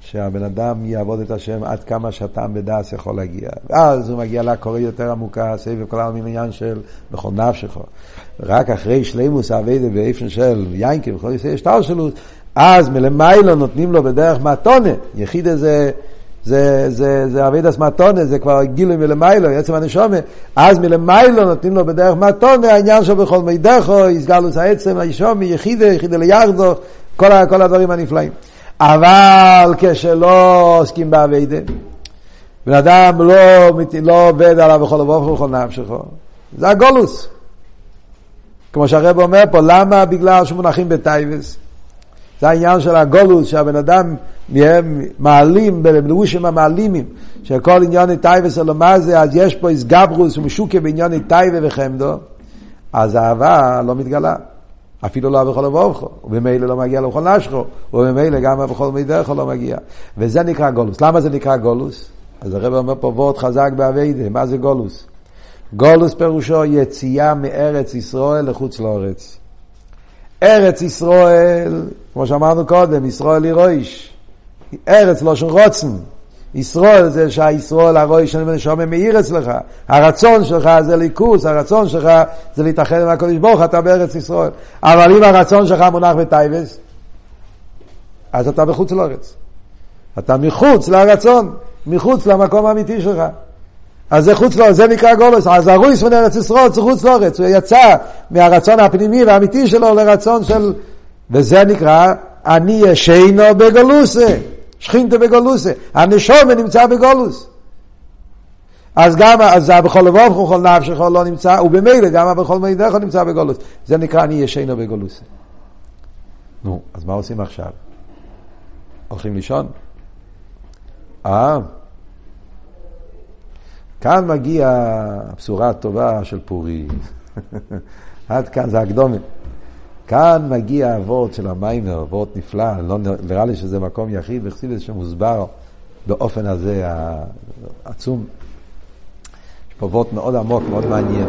שהבן אדם יעבוד את השם עד כמה שהטעם בדס יכול להגיע. ואז הוא מגיע לקורא יותר עמוקה, סביב כל העלמין עניין של בכל נפשך. רק אחרי שלימוס האביידה באיפן של יינקי וכל יסי השתלשלוס, אז מלמיילו נותנים לו בדרך מתונה. יחיד איזה... זה, זה, זה אבידס מתונה, זה כבר גילוי מלמיילו, עצם הנשומה, אז מלמיילו נותנים לו בדרך מתונה, העניין שלו בכל מידךו, יסגלוס העצם, הישומי, יחידה, יחידה לירדו, כל, כל הדברים הנפלאים. אבל כשלא עוסקים באבידה, בן אדם לא, לא עובד עליו בכל אבוך ובכל נפשכו, זה הגולוס. כמו שהרב אומר פה, למה? בגלל שמונחים בטייבס. זה העניין של הגולוס, שהבן אדם מעלים, בלבושים המעלימים, שכל עניון טייבס אלו מה זה, אז יש פה איסגברוס ומשוקה בעניון טייבה וחמדו, אז האהבה לא מתגלה. אפילו לא בכל אבובכו, ובמילא לא מגיע לכל נשכו, ובמילא גם בכל מידךו לא מגיע. וזה נקרא גולוס. למה זה נקרא גולוס? אז הרב אומר פה וורט חזק באביידה, מה זה גולוס? גולוס פירושו יציאה מארץ ישראל לחוץ לארץ. ארץ ישראל, כמו שאמרנו קודם, ישראל היא רויש. ארץ לא של רוצן. ישראל זה שהישראל הרויש שאני מנשום מאיר אצלך. הרצון שלך זה ליכוס, הרצון שלך זה להתאחד עם הקודש ברוך אתה בארץ ישראל. אבל אם הרצון שלך מונח בטייבס, אז אתה בחוץ לארץ. אתה מחוץ לרצון, מחוץ למקום האמיתי שלך. אז זה חוץ לארץ, זה נקרא גולוס. אז הרויס מן ארץ ישראל זה חוץ לארץ. הוא יצא מהרצון הפנימי והאמיתי שלו לרצון של... וזה נקרא אני ישנו בגולוסה. שכינתה בגולוסה. הנשומה נמצא בגולוס. אז גם, אז בכל לבוב וכל נפשך לא נמצא, ובמילא גם בכל מידך נמצא בגולוס. זה נקרא אני ישנו בגולוסה. נו, אז מה עושים עכשיו? הולכים לישון? אה? כאן מגיע הבשורה הטובה של פורים. [laughs] עד כאן זה הקדומת. כאן מגיע הוורד של המיימר, וורד נפלא, לא נראה לי שזה מקום יחיד בחסידס שמוסבר באופן הזה העצום. יש פה וורד מאוד עמוק, מאוד מעניין.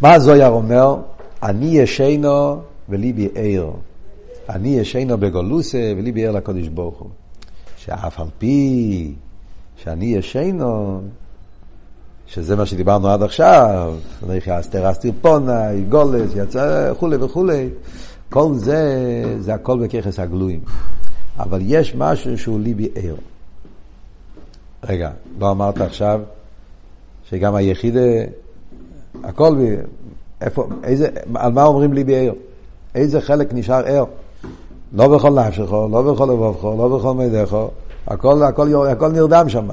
מה זויר אומר? אני ישנו וליבי ער. אני ישנו בגולוסה וליבי ער לקודש ברוך הוא. שאף על פי שאני ישנו, שזה מה שדיברנו עד עכשיו, אסתר אסתיר פונה, גולס, יצא וכולי וכולי, כל זה, זה הכל בככס הגלויים. אבל יש משהו שהוא ליבי ער. רגע, לא אמרת עכשיו שגם היחיד, הכל, איפה, איזה, על מה אומרים ליבי ער? איזה חלק נשאר ער? לא בכל נפשך, לא בכל לבבך, לא בכל מידך, הכל, הכל, הכל נרדם שם.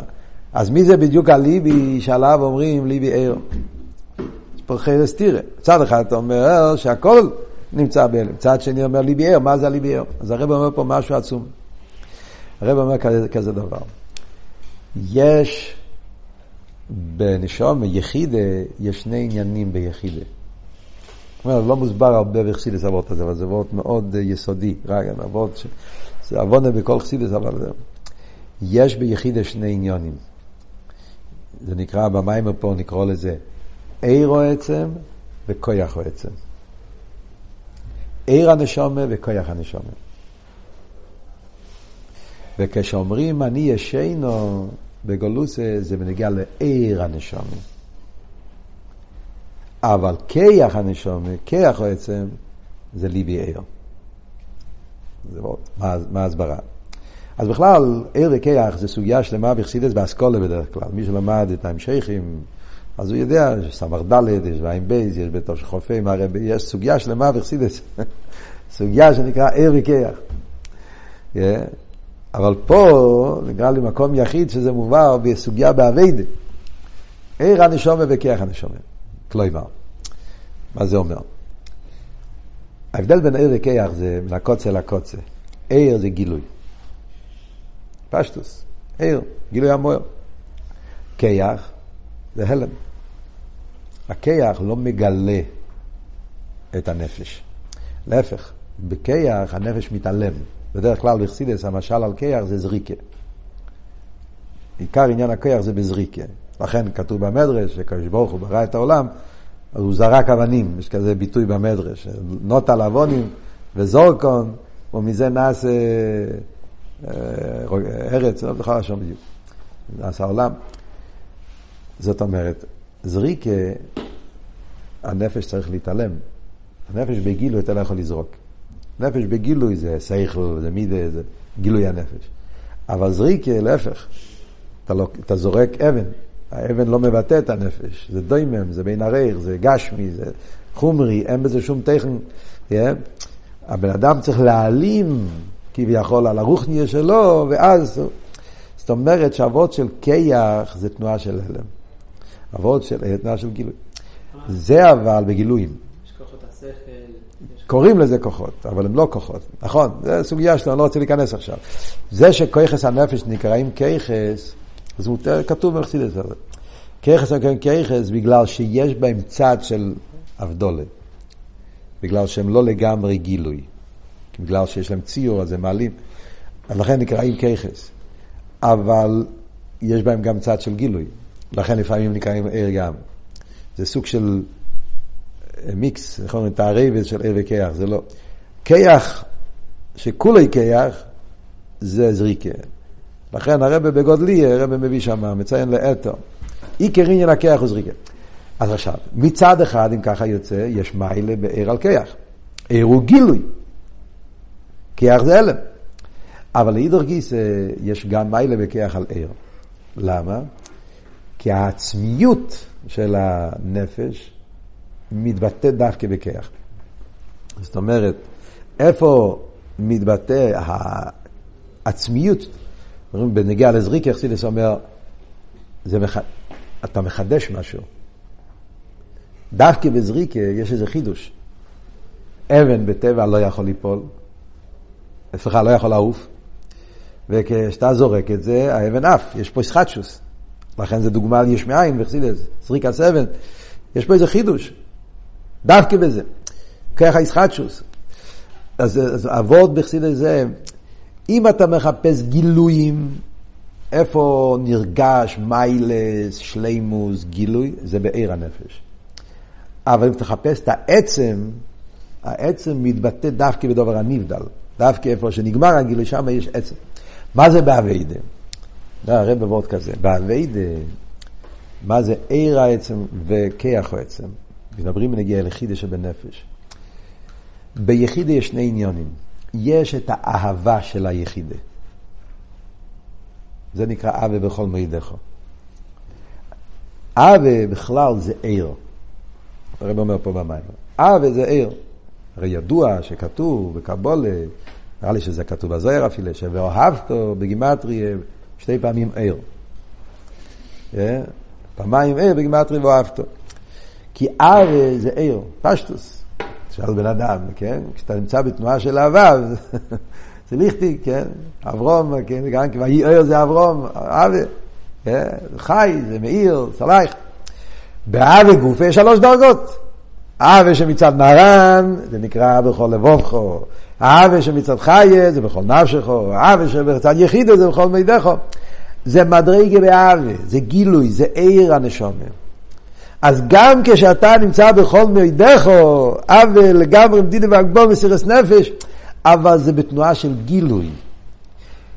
אז מי זה בדיוק הליבי שעליו אומרים ליבי ער? יש פה חרס תירא. מצד אחד אתה אומר שהכל נמצא בהלם, מצד שני אומר ליבי ער, מה זה הליבי ער? אז הרב אומר פה משהו עצום. הרב אומר כזה, כזה דבר. יש בנשום, יחידה, יש שני עניינים ביחידה. אומר, לא מוסבר הרבה בחסידס אבות הזה, אבל זה אבות מאוד יסודי, רק אבות, זה עוונה בכל חסידס, אבל זה... יש ביחידה שני עניונים. זה נקרא, במיימר פה נקרא לזה עירו עצם וכויח עצם. עיר הנשומה וכויח הנשומה. וכשאומרים אני ישנו בגולוסה זה בנגיע לעיר הנשומה. אבל כיח הנשומה, כיח עצם, זה ליבי עיר. מאוד, מה ההסברה? אז בכלל, עיר וכיח זה סוגיה שלמה בחסידס באסכולה בדרך כלל. מי שלמד את ההמשכים, אז הוא יודע שסמ"ך ד', יש ועין בייז, יש בתור שחופים, הרי יש סוגיה שלמה בחסידס. [laughs] סוגיה שנקרא עיר וכיח. Yeah. אבל פה נקרא לי מקום יחיד שזה מובא בסוגיה באביידה. עיר הנשומה וכיח הנשומה. כלומר, מה זה אומר? ההבדל בין עיר וכיח זה מן הקוצה לקוצה. עיר זה גילוי. פשטוס, עיר, גילוי המוער. כיח זה הלם. הכיח לא מגלה את הנפש. להפך, בכיח הנפש מתעלם. בדרך כלל בחסידס המשל על כיח זה זריקה. עיקר עניין הכיח זה בזריקה. לכן כתוב במדרש שקדוש ברוך הוא ברא את העולם, אז הוא זרק אבנים, יש כזה ביטוי במדרש, נוט על אבונים וזורקון, ומזה נעשה ארץ, לא זוכר שם בדיוק, נעשה עולם. זאת אומרת, זריקה, הנפש צריך להתעלם. הנפש בגילוי אתה לא יכול לזרוק. נפש בגילוי זה סייכל, זה מידה, זה גילוי הנפש. אבל זריקה, להפך, אתה, לא, אתה זורק אבן, האבן לא מבטא את הנפש, זה דוימם, זה בין הרייך, זה גשמי, זה חומרי, אין בזה שום טכן. Yeah. הבן אדם צריך להעלים כביכול על הרוחניה שלו, ואז, זאת אומרת שאבות של כיח זה תנועה של הלם. אבות של אה, תנועה של גילוי. זה אבל בגילויים. קוראים לזה כוחות, אבל הם לא כוחות. נכון, זו סוגיה שלנו, אני לא רוצה להיכנס עכשיו. זה שכיחס הנפש נקראים כיחס, זה כתוב במחסידס הזה. כיחס נקראים כיחס בגלל שיש בהם צד של אבדולה. בגלל שהם לא לגמרי גילוי. בגלל שיש להם ציור, אז הם מעלים. אז לכן נקראים כיחס. אבל יש בהם גם צד של גילוי. לכן לפעמים נקראים ער גם. זה סוג של אה, מיקס, נכון? תערבת של ער וכיח, זה לא. כיח, שכולי כיח, זה זריקה. לכן הרבה בגודלי, הרבה מביא שם, מציין לאתו. עיקר עניין הכיח הוא זריקה. אז עכשיו, מצד אחד, אם ככה יוצא, יש מיילה בער על כיח. ער הוא גילוי. כיח זה הלם. אבל לאידור גיס יש גם מיילה בכיח על ער. למה? כי העצמיות של הנפש מתבטא דווקא בכיח. זאת אומרת, איפה מתבטא העצמיות, בנגיעה לזריק, אכסידס אומר, זה מח... אתה מחדש משהו. דווקא בזריקה יש איזה חידוש. אבן בטבע לא יכול ליפול, סליחה, לא יכול לעוף, וכשאתה זורק את זה, האבן עף, יש פה סחטשוס. לכן זה דוגמה על יש מאין וחסידס, זריקה סבן. יש פה איזה חידוש, דווקא בזה. ככה ישחטשוס. אז, אז אבות בחסידס זה, אם אתה מחפש גילויים, איפה נרגש מיילס, שלימוס, גילוי, זה בעיר הנפש. אבל אם תחפש את העצם, העצם מתבטא דווקא בדבר הנבדל. דווקא איפה שנגמר הגילוי, שם יש עצם. מה זה באביידה? הרי בוורד כזה, באביידה, מה זה עיר העצם וכיח העצם? מדברים בנגיע ליחידה שבנפש. ביחידה יש שני עניונים. יש את האהבה של היחידה. זה נקרא אבה בכל מידך. אבה בכלל זה עיר. הרב אומר פה במים. אבה זה עיר. הרי ידוע שכתוב בקבולה נראה לי שזה כתוב בזוהר אפילו, שאוהבתו בגימטרי שתי פעמים ער. אה? פעמיים ער בגימטרי ואוהבתו. כי אב זה ער, פשטוס. שאל בן אדם, כן? כשאתה נמצא בתנועה של אהבה, [laughs] זה ליכטי, כן? אברום, כן? גם כי ויהי ער זה אברום, אב, כן? חי, זה מאיר, סלייך. באב וגוף יש שלוש דרגות. אב שמצד נהרן, זה נקרא בכל לבובכו. אב שמצד חיה, זה בכל נפשכו. אב שבצד יחידו, זה בכל מידךו. זה מדרגה באב, זה גילוי, זה עיר הנשומה. אז גם כשאתה נמצא בכל מידךו, אב לגמרי מדידה והגבול מסירס נפש, אבל זה בתנועה של גילוי.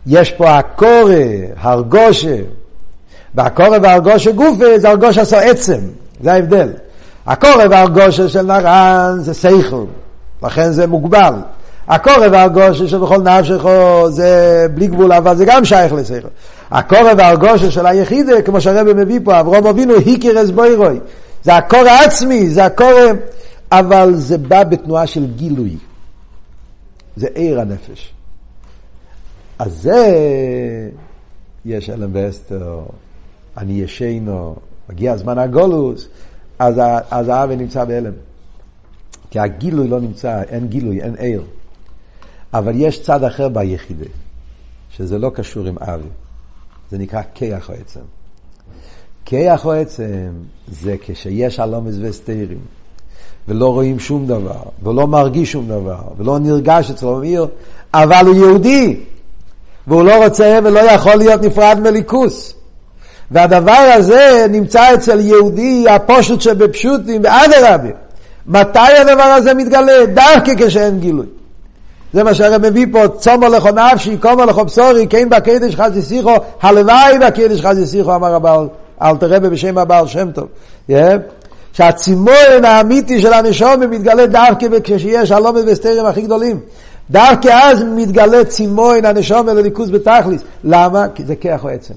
יש פה הקורא, הרגושה, והקורא והרגושה גופה זה הרגושה עשו עצם, זה ההבדל. הקורא והרגושה של נרן זה סייכל, לכן זה מוגבל. הקורא והרגושה של בכל נפשך זה בלי גבול, אבל זה גם שייך לסייכל. הקורא והרגושה של היחידה, כמו שהרבא מביא פה, אברום אבינו, היקר אס בוירוי. זה הקורא עצמי, זה הקורא, אבל זה בא בתנועה של גילוי. זה עיר הנפש. אז זה, יש אלם ואסתר, אני ישנו, מגיע זמן הגולוס, אז, אז האבי נמצא בהלם. כי הגילוי לא נמצא, אין גילוי, אין עיר. אבל יש צד אחר ביחידה, שזה לא קשור עם אבי. זה נקרא כיח או עצם. כיח או עצם זה כשיש הלומס וסתירים, ולא רואים שום דבר, ולא מרגיש שום דבר, ולא נרגש אצלו מאיר, אבל הוא יהודי, והוא לא רוצה ולא יכול להיות נפרד מליכוס. והדבר הזה נמצא אצל יהודי הפושט שבפשוטים, באדרבה. מתי הדבר הזה מתגלה? דווקא כשאין גילוי. זה מה שהרי מביא פה, צומו לכו נפשי, קומו לכו בשורי, כן בקדש חזי שיחו, הלוואי בקדש חזי שיחו, אמר הבעל, אל תראה בשם הבעל שם טוב. Yeah. שהצימון האמיתי של הנשום מתגלה דווקא כשיש הלומד וסתרים הכי גדולים. דווקא אז מתגלה צימון הנשום לליכוז בתכליס. למה? כי זה כיח או עצם.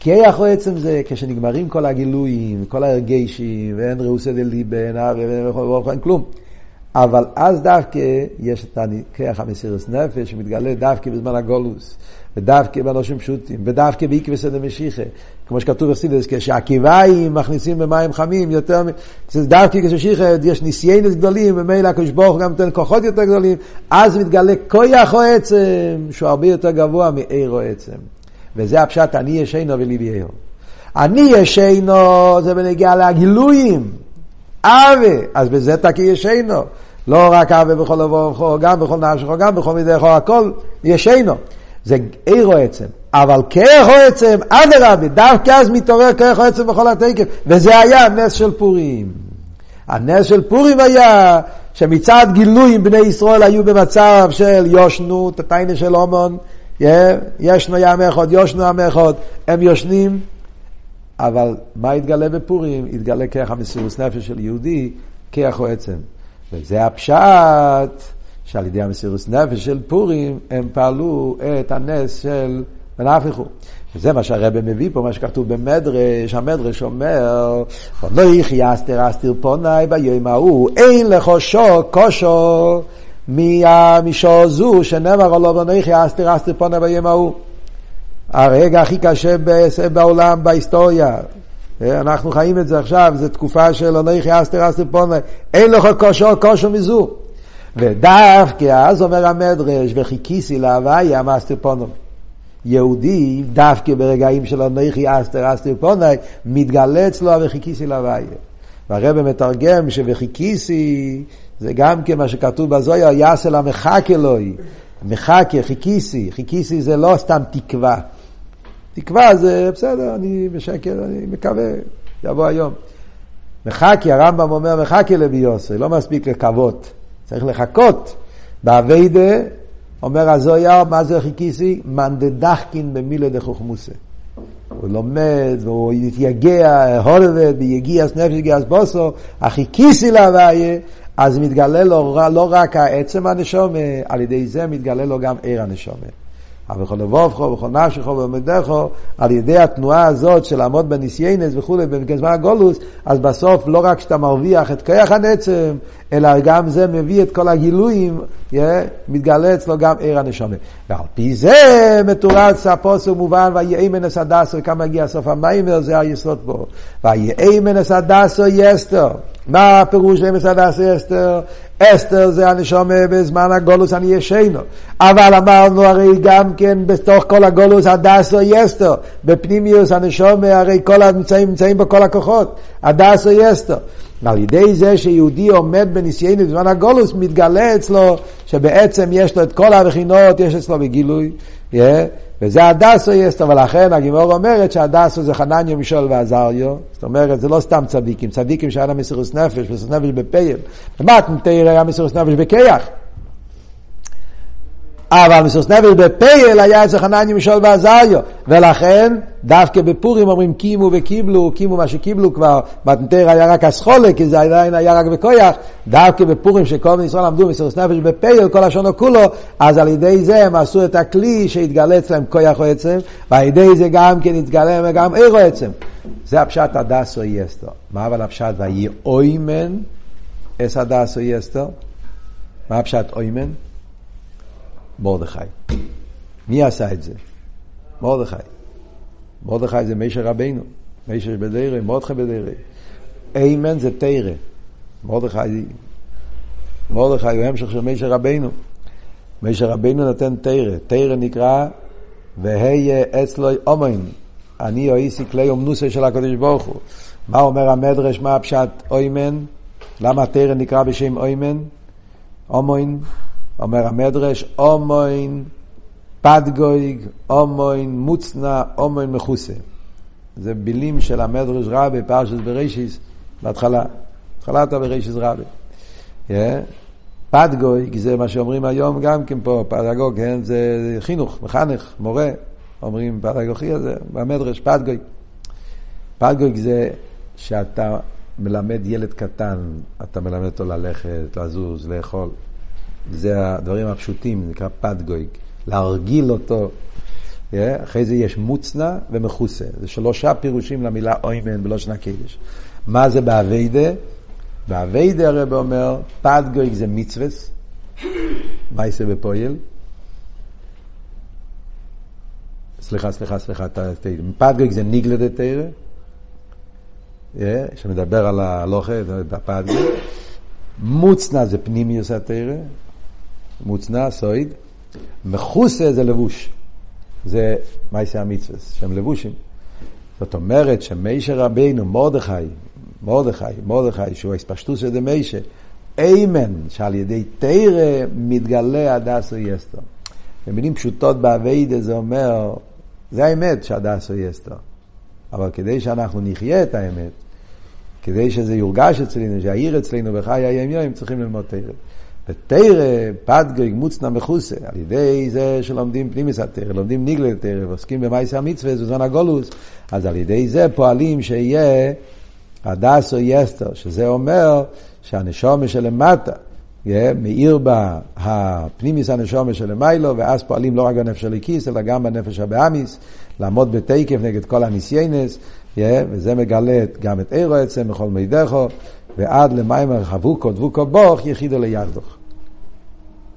כיח או עצם זה כשנגמרים כל הגילויים, כל הרגשים, ואין ראוסי דליבה, ואין כלום. אבל אז דווקא יש את הכיח המסירס נפש שמתגלה דווקא בזמן הגולוס, ודווקא באנשים פשוטים, ודווקא בעקבס דמשיחה, כמו שכתוב בסידס, כשהקיביים מכניסים במים חמים יותר, דווקא כששיחה יש ניסיינס גדולים, ומילא הקדוש ברוך גם נותן כוחות יותר גדולים, אז מתגלה כויח או עצם, שהוא הרבה יותר גבוה מעיר או עצם. וזה הפשט אני ישנו וליבי יהו. אני ישנו זה בנגיע לגילויים. אבה, אז בזה תקי ישנו. לא רק אבה בכל לבוא, גם בכל נפשך, גם בכל מידך, הכל ישנו. זה עירו עצם. אבל או עצם, אדרבה, דווקא אז מתעורר או עצם בכל התקף. וזה היה הנס של פורים. הנס של פורים היה שמצד גילויים בני ישראל היו במצב של יושנו, תתיינה של הומון, ישנו ים אחד, יושנו ים אחד, הם יושנים, אבל מה התגלה בפורים? התגלה כרך המסירות נפש של יהודי, כרך או עצם. וזה הפשט שעל ידי המסירות נפש של פורים הם פעלו את הנס של ונהפכו. וזה מה שהרבא מביא פה, מה שכתוב במדרש, המדרש אומר, לא יחיה אסתר אסתר פונאי ביום ההוא, אין לך שוק כושו משור זו שנאמר עליו יחיה אסתר אסתר פונאי ביום ההוא. הרגע הכי קשה בעולם, בהיסטוריה. אנחנו חיים את זה עכשיו, זו תקופה של אנכי אסתר אסתר פונאי, אין לך כושו כושו מזו. ודווקא אז אומר המדרש, וחיכיסי להוויה מאסתר פונאי. יהודי, דווקא ברגעים של אנכי אסתר אסתר פונאי, מתגלה אצלו וחיכיסי להוויה. והרבא מתרגם שווחיכיסי זה גם כן מה שכתוב בזויה, יעשה לה מחכה אלוהי. מחכה, חיכיסי. חיכיסי זה לא סתם תקווה. תקווה זה בסדר, אני בשקר, אני מקווה, יבוא היום. מחכה, הרמב"ם אומר מחכה לביוסי, לא מספיק לקוות, צריך לחכות. באביידה, אומר הזויה, מה זה חיכיסי? מאן דדחקין במילה דחוכמוסה. הוא לומד והוא יתייגע, הולבד, ביגיעס נפש, יגיעס בוסו, החיכיסי להוויה, אז מתגלה לו לא רק העצם הנשומה, על ידי זה מתגלה לו גם עיר הנשומה. אבל בכל לבובכו, בכל נפשך ובמדך, על ידי התנועה הזאת של לעמוד בניסיינס וכולי, בזמן הגולוס, אז בסוף לא רק שאתה מרוויח את כיח הנצם, אלא גם זה מביא את כל הגילויים, מתגלה אצלו גם עיר הנשמה. ועל פי זה מתורץ הפוסק מובן, ויהי מנס הדסו, וכמה מגיע סוף המיימר, זה היסוד פה. ויהי מנס הדסו יסתר. מה הפירוש אמס הדסו אסתר? אסתר זה הנשומה בזמן הגולוס אני ישנו. אבל אמרנו הרי גם כן בתוך כל הגולוס הדסו יסתר. בפנימיוס הנשומה הרי כל הנמצאים נמצאים בו כל הכוחות. הדסו יסתר. ועל ידי זה שיהודי עומד בניסיינו בזמן הגולוס, מתגלה אצלו שבעצם יש לו את כל הבחינות, יש אצלו בגילוי, yeah, וזה הדסו יסטו, ולכן הגימור אומרת שהדסו זה חנניה משול ועזריו, זאת אומרת זה לא סתם צדיקים, צדיקים שהיה להם מסירוס נפש, מסירוס נפש בפייל, ומתנתר היה מסירוס נפש בכיח. אבל מסירוס נפש בפייל היה אצל חנניה משול ועזריו, ולכן דווקא בפורים אומרים קימו וקיבלו, קימו מה שקיבלו כבר, מתנתר היה רק הסחולה, כי זה עדיין היה רק בכויח, דווקא בפורים שכל מיני ישראל עמדו מסירוס נפש בפייל, כל השונו כולו, אז על ידי זה הם עשו את הכלי שהתגלה אצלם כויח או עצם, ועל ידי זה גם כן התגלה גם עיר או עצם. זה הפשט הדסו יסתו. מה אבל הפשט ויהי אוימן אס הדסו יסתו? מה הפשט אוימן? מרדכי. מי עשה את זה? מרדכי. מרדכי זה מישר רבינו. מישר בדירה, מרדכי בדירה. איימן זה תירה. מרדכי, מרדכי הוא המשך של מישר רבינו. מישר רבינו נותן תירה. תירה נקרא והיה אצלו אומן. אני אויסי כלי אומנוסי של הקדוש ברוך הוא. מה אומר המדרש, מה הפשט אוימן? למה תרא נקרא בשם אוימן? אומוין, אומר המדרש, אומוין פדגויג, אומוין מוצנע, אומוין מחוסה. זה בילים של המדרש רבי, פרשת בראשיס, בהתחלה, התחלת בראשיס רבי. Yeah. פדגויג זה מה שאומרים היום גם כן פה, פדגוג, כן? זה חינוך, מחנך, מורה. אומרים פדגוגיה זה במדרש פדגוג. פדגוג זה שאתה מלמד ילד קטן, אתה מלמד אותו ללכת, לזוז, לאכול. זה הדברים הפשוטים, זה נקרא פדגוג. להרגיל אותו. אחרי זה יש מוצנע ומכוסה. זה שלושה פירושים למילה אוימן בלושן הקדש. מה זה באביידה? באביידה הרב אומר, פדגוג זה מצווס, מה יעשה בפועל? סליחה, סליחה, סליחה, פדגוג זה ניגלה דה תרא, שמדבר על הלוכה, הפדגוג. מוצנע זה פנימיוס התרא, מוצנע, סויד. מכוסה זה לבוש. זה מייסי המצווה, שהם לבושים. זאת אומרת שמיישה רבינו, מרדכי, מרדכי, מרדכי, שהוא הספשטוס של דמיישה, איימן, שעל ידי תרא מתגלה הדסו יסתו. במילים פשוטות באביידה זה אומר, זה האמת שהדסו יסתו. אבל כדי שאנחנו נחיה את האמת, כדי שזה יורגש אצלנו, שיעיר אצלנו בחיי היום יום, צריכים ללמוד תרא. ותרא, פדגוג, מוצנע מחוסה, על ידי זה שלומדים פנימיס התרא, לומדים ניגלה תרא, ועוסקים במייסי המצווה, בזמן הגולוס, אז על ידי זה פועלים שיהיה הדסו יסתר, שזה אומר שהנשומה שלמטה, מאיר בה הפנימיס הנשומה שלמיילו, ואז פועלים לא רק בנפש הליקיס, אלא גם בנפש הבאמיס, לעמוד בתקף נגד כל הניסיינס, וזה מגלה גם את אירו עצם, בכל מידךו, ועד למיימר חבוקו דבוקו בוך, יחידו לירדוך.